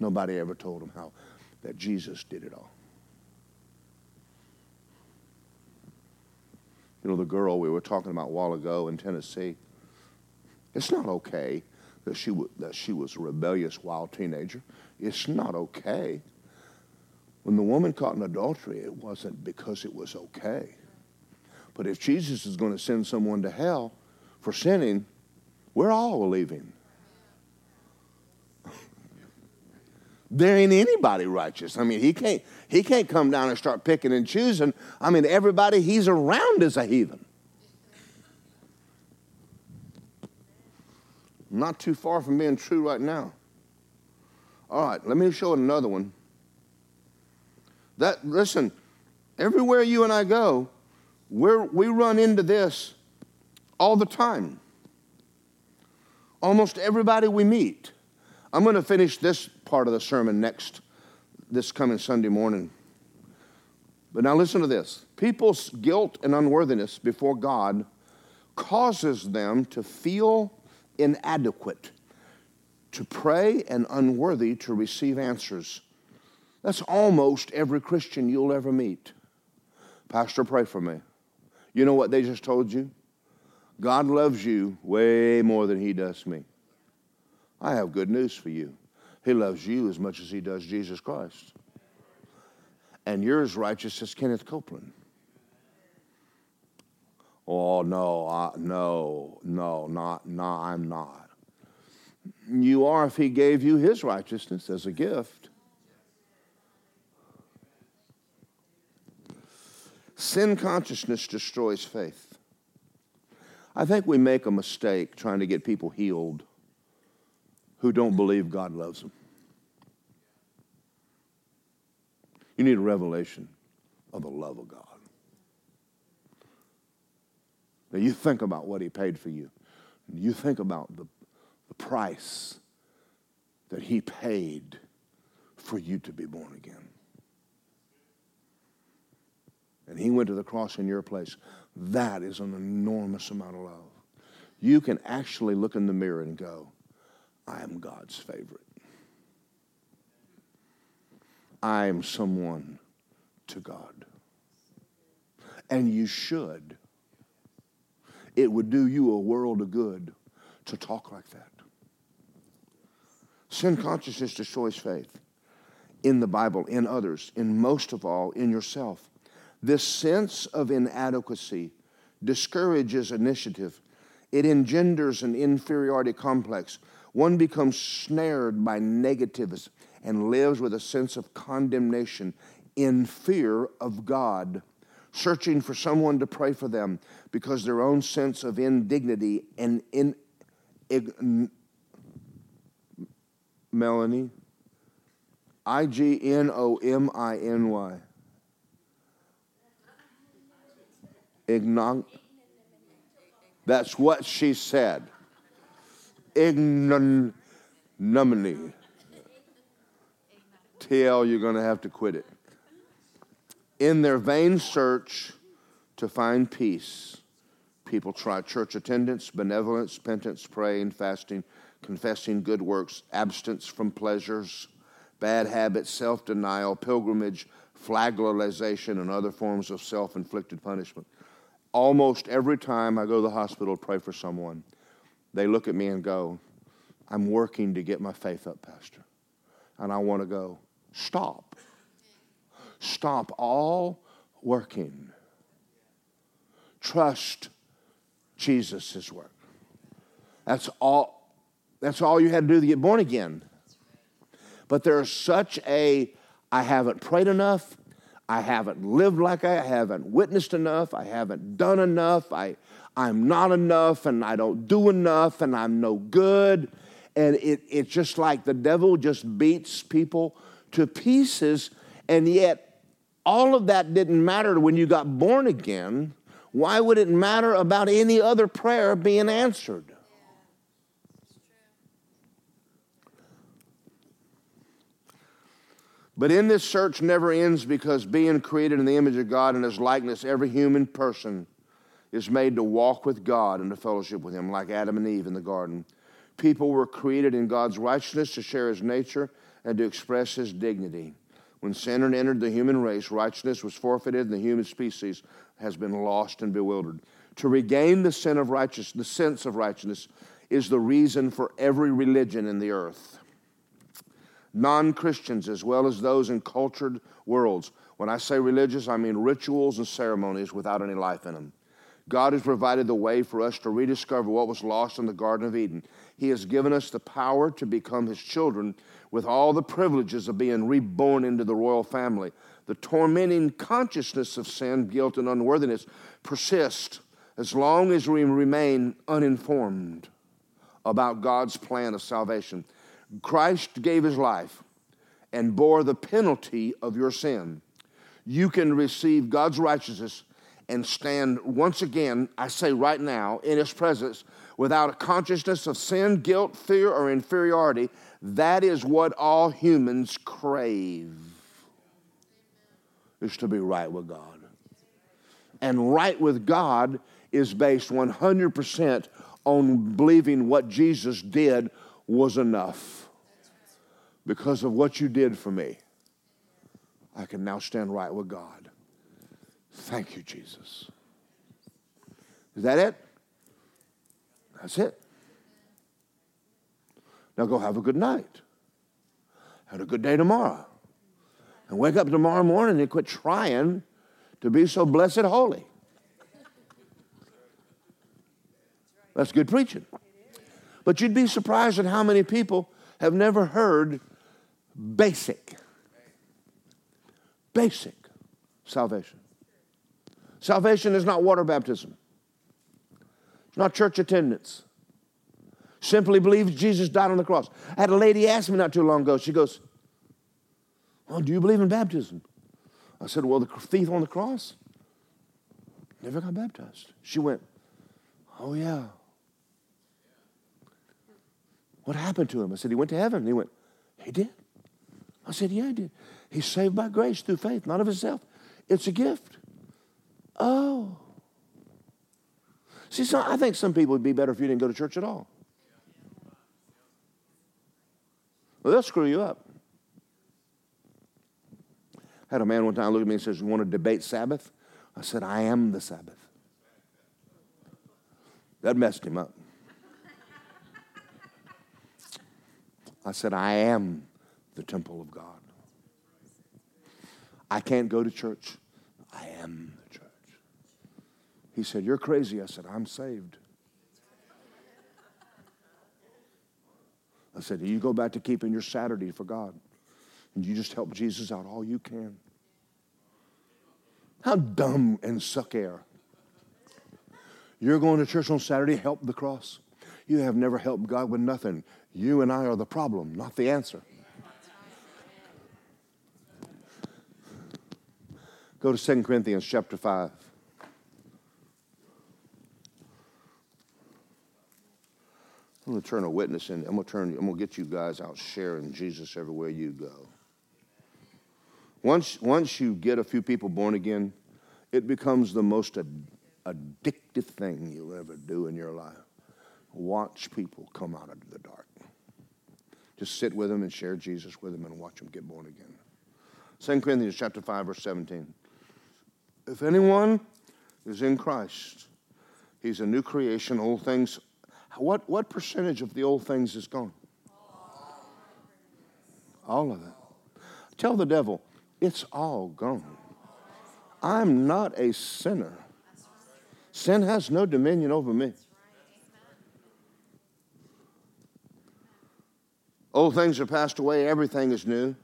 Nobody ever told them how that Jesus did it all. You know, the girl we were talking about a while ago in Tennessee, it's not okay that she, w- that she was a rebellious, wild teenager. It's not okay. When the woman caught in adultery, it wasn't because it was okay. But if Jesus is going to send someone to hell for sinning, we're all leaving. There ain't anybody righteous. I mean, he can't, he can't come down and start picking and choosing. I mean, everybody he's around is a heathen. Not too far from being true right now. All right, let me show another one. That listen, everywhere you and I go, we we run into this all the time. Almost everybody we meet. I'm going to finish this part of the sermon next, this coming Sunday morning. But now listen to this people's guilt and unworthiness before God causes them to feel inadequate, to pray, and unworthy to receive answers. That's almost every Christian you'll ever meet. Pastor, pray for me. You know what they just told you? God loves you way more than he does me. I have good news for you. He loves you as much as he does Jesus Christ. And you're as righteous as Kenneth Copeland. Oh, no, I, no, no, not, no, I'm not. You are if he gave you his righteousness as a gift. Sin consciousness destroys faith. I think we make a mistake trying to get people healed who don't believe God loves them. You need a revelation of the love of God. Now, you think about what He paid for you. You think about the, the price that He paid for you to be born again. And He went to the cross in your place. That is an enormous amount of love. You can actually look in the mirror and go, I am God's favorite. I'm someone to God. And you should. It would do you a world of good to talk like that. Sin consciousness destroys faith in the Bible, in others, in most of all, in yourself. This sense of inadequacy discourages initiative. It engenders an inferiority complex. One becomes snared by negativism and lives with a sense of condemnation in fear of God, searching for someone to pray for them because their own sense of indignity and in, in Melanie, I G N O M I N Y. Ignon. That's what she said. Ignominy. TL, you're going to have to quit it. In their vain search to find peace, people try church attendance, benevolence, penance, praying, fasting, confessing good works, abstinence from pleasures, bad habits, self denial, pilgrimage, flagellation, and other forms of self inflicted punishment. Almost every time I go to the hospital to pray for someone, they look at me and go, I'm working to get my faith up, Pastor. And I want to go, stop. Stop all working. Trust Jesus' work. That's all, that's all you had to do to get born again. But there's such a, I haven't prayed enough, I haven't lived like I, I haven't witnessed enough, I haven't done enough, I, I'm not enough, and I don't do enough, and I'm no good. And it, it's just like the devil just beats people to pieces, and yet all of that didn't matter when you got born again. Why would it matter about any other prayer being answered? But in this search never ends because being created in the image of God and his likeness, every human person is made to walk with God and to fellowship with him, like Adam and Eve in the garden. People were created in God's righteousness to share his nature and to express his dignity. When sin entered the human race, righteousness was forfeited, and the human species has been lost and bewildered. To regain the sin of righteousness, the sense of righteousness, is the reason for every religion in the earth. Non Christians, as well as those in cultured worlds. When I say religious, I mean rituals and ceremonies without any life in them. God has provided the way for us to rediscover what was lost in the Garden of Eden. He has given us the power to become His children with all the privileges of being reborn into the royal family. The tormenting consciousness of sin, guilt, and unworthiness persist as long as we remain uninformed about God's plan of salvation. Christ gave his life and bore the penalty of your sin. You can receive God's righteousness and stand once again, I say right now, in his presence without a consciousness of sin, guilt, fear, or inferiority. That is what all humans crave, is to be right with God. And right with God is based 100% on believing what Jesus did was enough. Because of what you did for me, I can now stand right with God. Thank you, Jesus. Is that it? That's it. Now go have a good night. Have a good day tomorrow. And wake up tomorrow morning and quit trying to be so blessed holy. That's good preaching. But you'd be surprised at how many people have never heard basic, basic salvation. Salvation is not water baptism. It's not church attendance. Simply believe Jesus died on the cross. I had a lady ask me not too long ago, she goes, Well, do you believe in baptism? I said, Well, the thief on the cross never got baptized. She went, Oh, yeah. What happened to him? I said, He went to heaven. He went, He did. I said, Yeah, he did. He's saved by grace through faith, not of himself. It's a gift. Oh. See, so I think some people would be better if you didn't go to church at all. Well, they'll screw you up. Had a man one time look at me and says, You want to debate Sabbath? I said, I am the Sabbath. That messed him up. I said, I am the temple of God. I can't go to church. I am. He said, You're crazy. I said, I'm saved. I said, You go back to keeping your Saturday for God. And you just help Jesus out all you can. How dumb and suck air. You're going to church on Saturday, help the cross. You have never helped God with nothing. You and I are the problem, not the answer. Go to 2 Corinthians chapter 5. I'm going to turn a witness in. I'm going to turn. I'm going to get you guys out sharing Jesus everywhere you go. Once, once you get a few people born again, it becomes the most ad- addictive thing you'll ever do in your life. Watch people come out of the dark. Just sit with them and share Jesus with them and watch them get born again. 2 Corinthians chapter 5, verse 17. If anyone is in Christ, he's a new creation. Old things. What, what percentage of the old things is gone? All of it. Tell the devil, it's all gone. I'm not a sinner. Sin has no dominion over me. Old things are passed away, everything is new.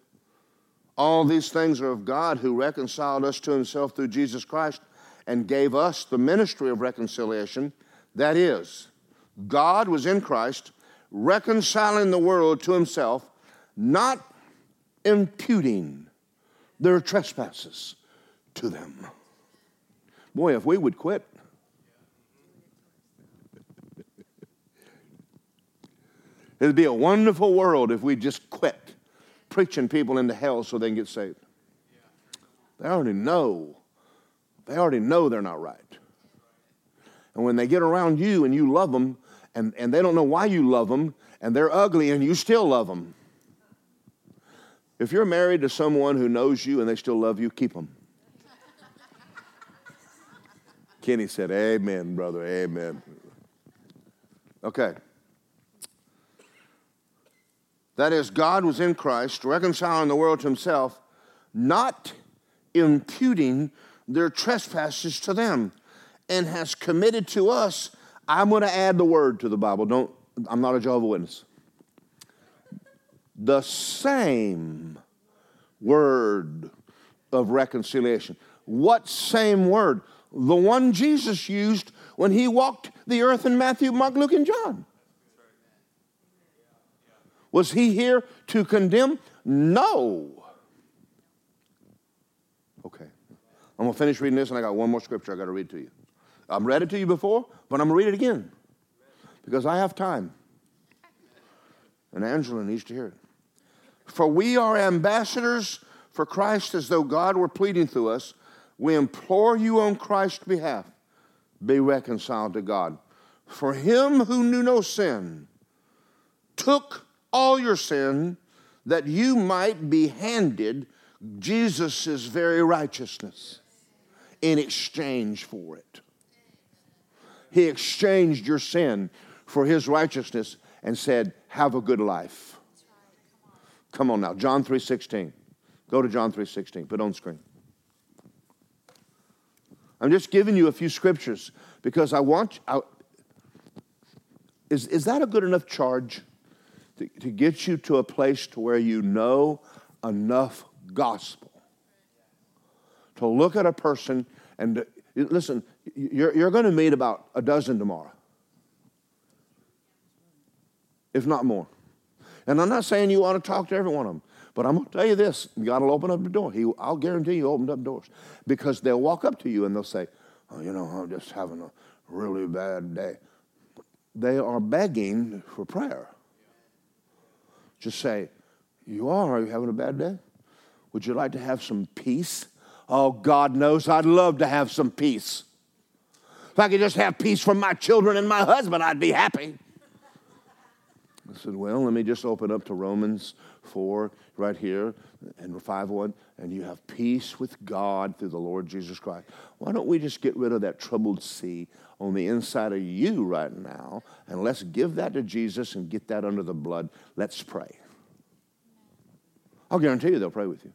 All these things are of God who reconciled us to himself through Jesus Christ and gave us the ministry of reconciliation. That is, God was in Christ, reconciling the world to himself, not imputing their trespasses to them. Boy, if we would quit. It'd be a wonderful world if we just quit preaching people into hell so they can get saved. They already know. They already know they're not right. And when they get around you and you love them, and, and they don't know why you love them, and they're ugly and you still love them. If you're married to someone who knows you and they still love you, keep them. Kenny said, Amen, brother, amen. Okay. That is, God was in Christ, reconciling the world to himself, not imputing their trespasses to them, and has committed to us. I'm going to add the word to the Bible. Don't, I'm not a Jehovah Witness. The same word of reconciliation. What same word? The one Jesus used when he walked the earth in Matthew, Mark, Luke, and John. Was he here to condemn? No. Okay. I'm going to finish reading this, and I got one more scripture I got to read to you. I've read it to you before, but I'm going to read it again because I have time. And Angela needs to hear it. For we are ambassadors for Christ as though God were pleading through us. We implore you on Christ's behalf be reconciled to God. For him who knew no sin took all your sin that you might be handed Jesus' very righteousness in exchange for it. He exchanged your sin for his righteousness and said, Have a good life. Come on now, John 3:16. Go to John 3:16. Put on screen. I'm just giving you a few scriptures because I want. I, is, is that a good enough charge? to, to get you to a place to where you know enough gospel to look at a person and to, listen, you're, you're going to meet about a dozen tomorrow, if not more. And I'm not saying you ought to talk to every one of them, but I'm going to tell you this God will open up the door. He, I'll guarantee you, opened up doors because they'll walk up to you and they'll say, oh, You know, I'm just having a really bad day. They are begging for prayer. Just say, You are? Are you having a bad day? Would you like to have some peace? Oh, God knows I'd love to have some peace. If I could just have peace from my children and my husband, I'd be happy. I said, Well, let me just open up to Romans 4 right here and 5 1. And you have peace with God through the Lord Jesus Christ. Why don't we just get rid of that troubled sea on the inside of you right now and let's give that to Jesus and get that under the blood? Let's pray. I'll guarantee you they'll pray with you.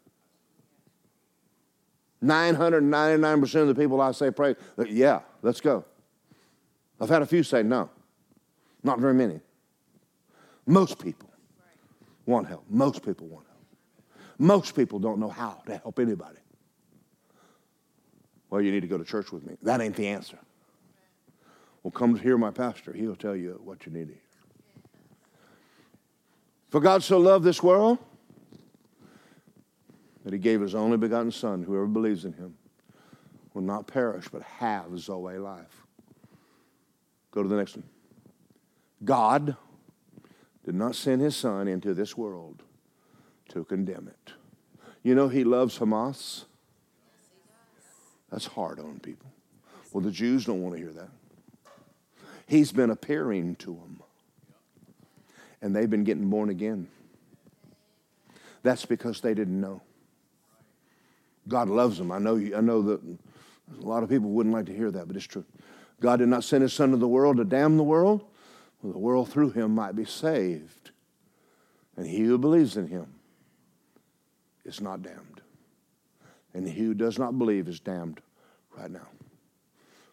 999% of the people I say pray, yeah, let's go. I've had a few say no, not very many. Most people want help. Most people want help. Most people don't know how to help anybody. Well, you need to go to church with me. That ain't the answer. Well, come hear my pastor. He'll tell you what you need to hear. For God so loved this world that he gave his only begotten Son. Whoever believes in him will not perish, but have Zoe life. Go to the next one. God did not send his Son into this world to condemn it. You know, he loves Hamas. That's hard on people. Well, the Jews don't want to hear that. He's been appearing to them, and they've been getting born again. That's because they didn't know. God loves them. I know, I know that a lot of people wouldn't like to hear that, but it's true. God did not send his Son to the world to damn the world. The world through him might be saved. And he who believes in him is not damned. And he who does not believe is damned right now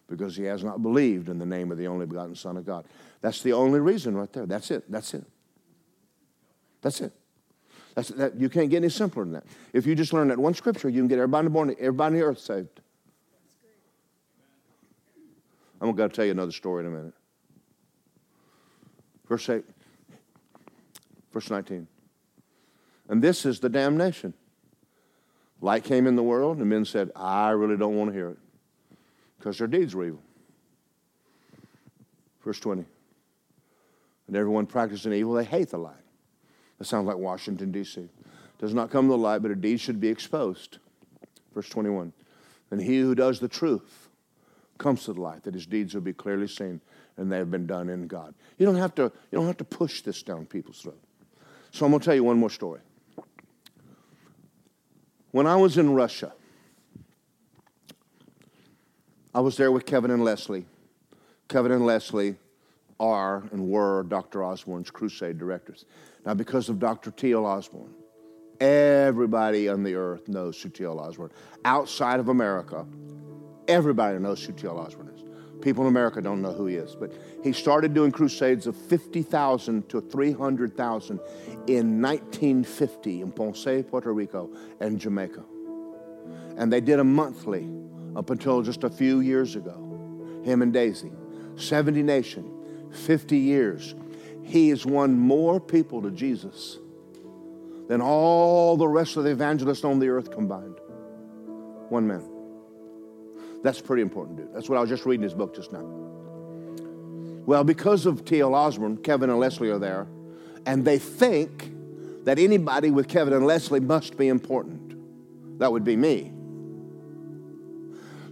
because he has not believed in the name of the only begotten Son of God. That's the only reason right there. That's it. That's it. That's it. That's, that, you can't get any simpler than that. If you just learn that one scripture, you can get everybody born, everybody on the earth saved. I'm going to tell you another story in a minute. Verse 8, verse 19. And this is the damnation. Light came in the world, and men said, I really don't want to hear it because their deeds were evil. Verse 20. And everyone practicing evil, they hate the light that sounds like Washington, D.C. Does not come to the light, but a deed should be exposed. Verse 21. And he who does the truth comes to the light, that his deeds will be clearly seen and they have been done in God. You don't have to, you don't have to push this down people's throat. So I'm going to tell you one more story. When I was in Russia, I was there with Kevin and Leslie. Kevin and Leslie are and were Dr. Osborn's crusade directors. Now, because of Dr. T.L. Osborn, everybody on the earth knows who T.L. Osborn. Outside of America, everybody knows who T.L. Osborn is. People in America don't know who he is, but he started doing crusades of 50,000 to 300,000 in 1950 in Ponce, Puerto Rico, and Jamaica. And they did them monthly up until just a few years ago. Him and Daisy. 70 nation, 50 years, he has won more people to Jesus than all the rest of the evangelists on the earth combined. One man. That's pretty important, dude. That's what I was just reading his book just now. Well, because of T.L. Osborn, Kevin and Leslie are there, and they think that anybody with Kevin and Leslie must be important. That would be me.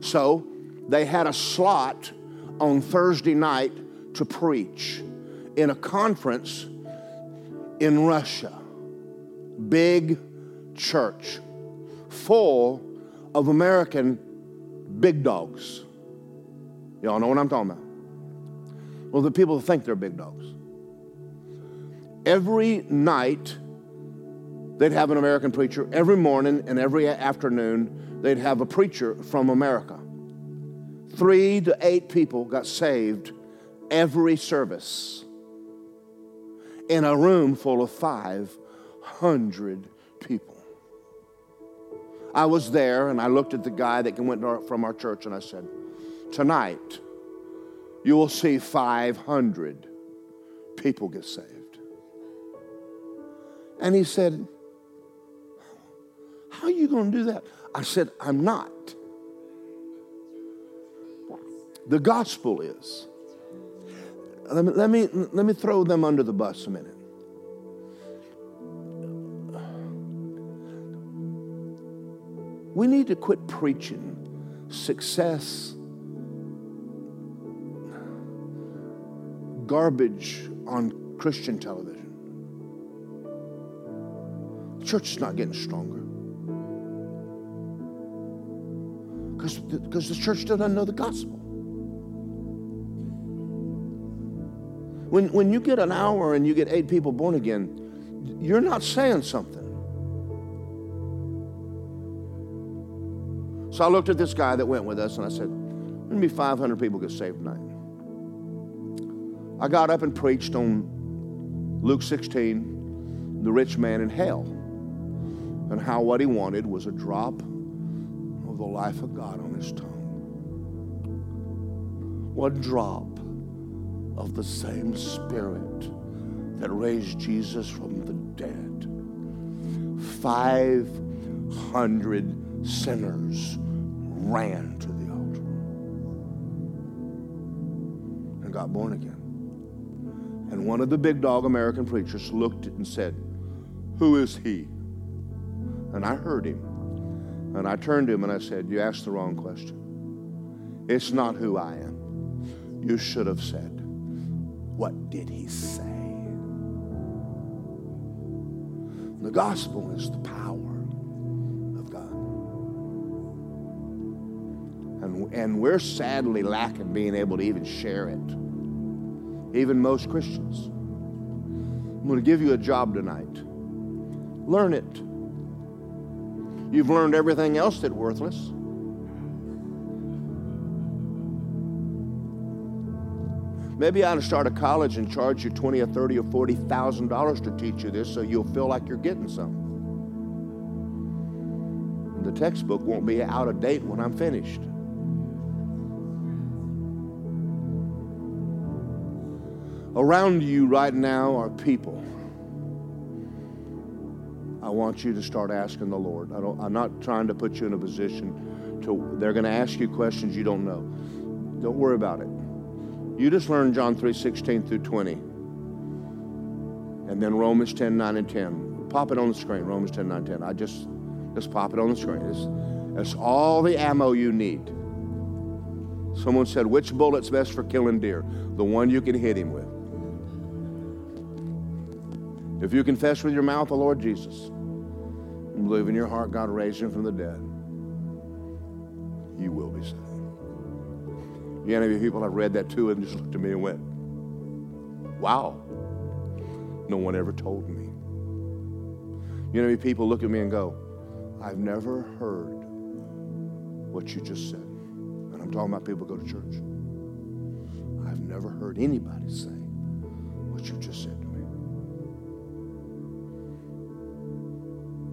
So they had a slot on Thursday night to preach in a conference in Russia. Big church, full of American big dogs. Y'all know what I'm talking about? Well, the people think they're big dogs. Every night, they'd have an American preacher. Every morning and every afternoon, they'd have a preacher from America. Three to eight people got saved every service in a room full of 500 people. I was there and I looked at the guy that went from our church and I said, Tonight, you will see 500 people get saved. And he said, How are you going to do that? I said, I'm not. The gospel is let me, let me, let me throw them under the bus a minute. We need to quit preaching success, garbage on Christian television. The church is not getting stronger. Because the, because the church doesn't know the gospel. When, when you get an hour and you get eight people born again, you're not saying something. So I looked at this guy that went with us and I said, There's going be 500 people get saved tonight. I got up and preached on Luke 16, the rich man in hell, and how what he wanted was a drop of the life of God on his tongue. One drop of the same Spirit that raised Jesus from the dead. 500 sinners ran to the altar and got born again. And one of the big dog American preachers looked and said, Who is he? And I heard him. And I turned to him and I said, You asked the wrong question. It's not who I am. You should have said, What did he say? The gospel is the power of God. And, and we're sadly lacking being able to even share it even most Christians. I'm going to give you a job tonight. Learn it. You've learned everything else that's worthless. Maybe I ought to start a college and charge you twenty or thirty or forty thousand dollars to teach you this, so you'll feel like you're getting something. The textbook won't be out of date when I'm finished. Around you right now are people. I want you to start asking the Lord. I don't, I'm not trying to put you in a position to, they're going to ask you questions you don't know. Don't worry about it. You just learned John 3 16 through 20. And then Romans 10 9 and 10. Pop it on the screen, Romans 10 9 10. I just, just pop it on the screen. It's, that's all the ammo you need. Someone said, Which bullet's best for killing deer? The one you can hit him with. If you confess with your mouth the Lord Jesus and believe in your heart God raised him from the dead, you will be saved. You know, people have read that too and just looked at me and went, wow, no one ever told me. You know, people look at me and go, I've never heard what you just said. And I'm talking about people who go to church. I've never heard anybody say what you just said to me.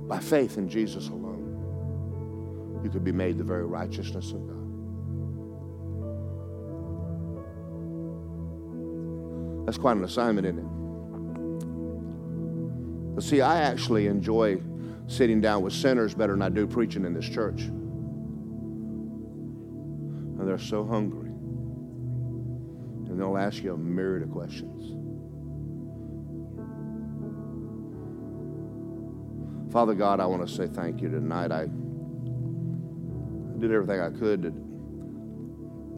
By faith in Jesus alone, you could be made the very righteousness of God. That's quite an assignment, isn't it? But see, I actually enjoy sitting down with sinners better than I do preaching in this church. And they're so hungry. And they'll ask you a myriad of questions. Father God, I want to say thank you tonight. I did everything I could to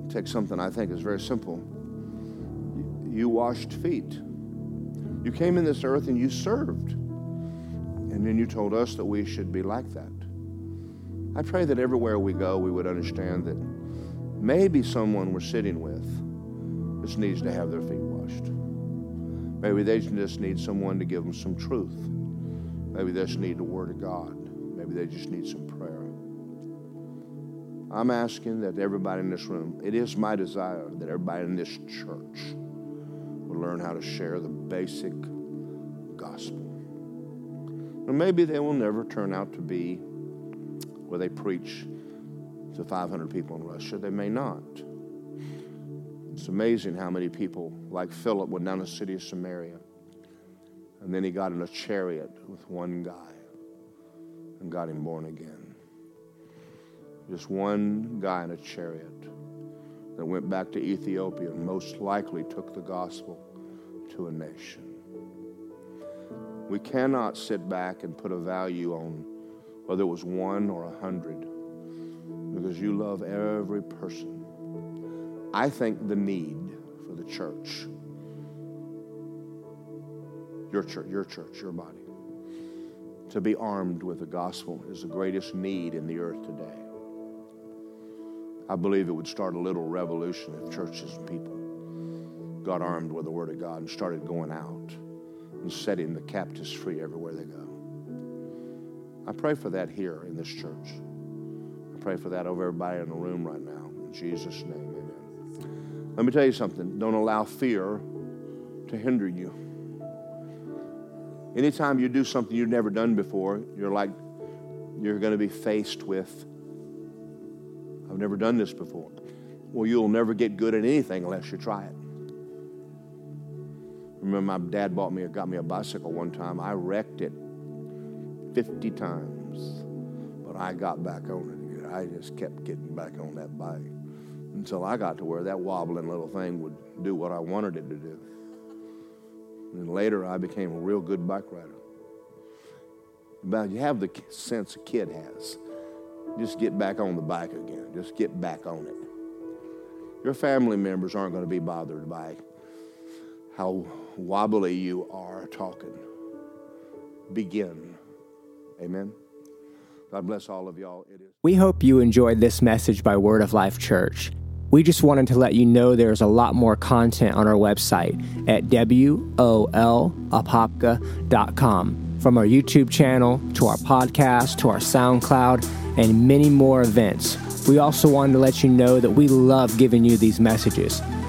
take something I think is very simple. You washed feet. You came in this earth and you served. And then you told us that we should be like that. I pray that everywhere we go, we would understand that maybe someone we're sitting with just needs to have their feet washed. Maybe they just need someone to give them some truth. Maybe they just need the Word of God. Maybe they just need some prayer. I'm asking that everybody in this room, it is my desire that everybody in this church learn how to share the basic gospel. And maybe they will never turn out to be where they preach to 500 people in Russia. They may not. It's amazing how many people, like Philip, went down to the city of Samaria and then he got in a chariot with one guy and got him born again. Just one guy in a chariot that went back to Ethiopia and most likely took the gospel to a nation. We cannot sit back and put a value on whether it was one or a hundred because you love every person. I think the need for the church your church, your church, your body. to be armed with the gospel is the greatest need in the earth today. I believe it would start a little revolution if churches and people got armed with the Word of God and started going out and setting the captives free everywhere they go. I pray for that here in this church. I pray for that over everybody in the room right now. In Jesus' name, amen. Let me tell you something. Don't allow fear to hinder you. Anytime you do something you've never done before, you're like, you're going to be faced with, I've never done this before. Well, you'll never get good at anything unless you try it. Remember, my dad bought me, got me a bicycle one time. I wrecked it 50 times, but I got back on it again. I just kept getting back on that bike until I got to where that wobbling little thing would do what I wanted it to do. And later, I became a real good bike rider. But you have the sense a kid has. Just get back on the bike again. Just get back on it. Your family members aren't going to be bothered by how wobbly you are talking. Begin. Amen. God bless all of y'all. It is. We hope you enjoyed this message by Word of Life Church. We just wanted to let you know there's a lot more content on our website at wolapopka.com. From our YouTube channel to our podcast to our SoundCloud and many more events. We also wanted to let you know that we love giving you these messages.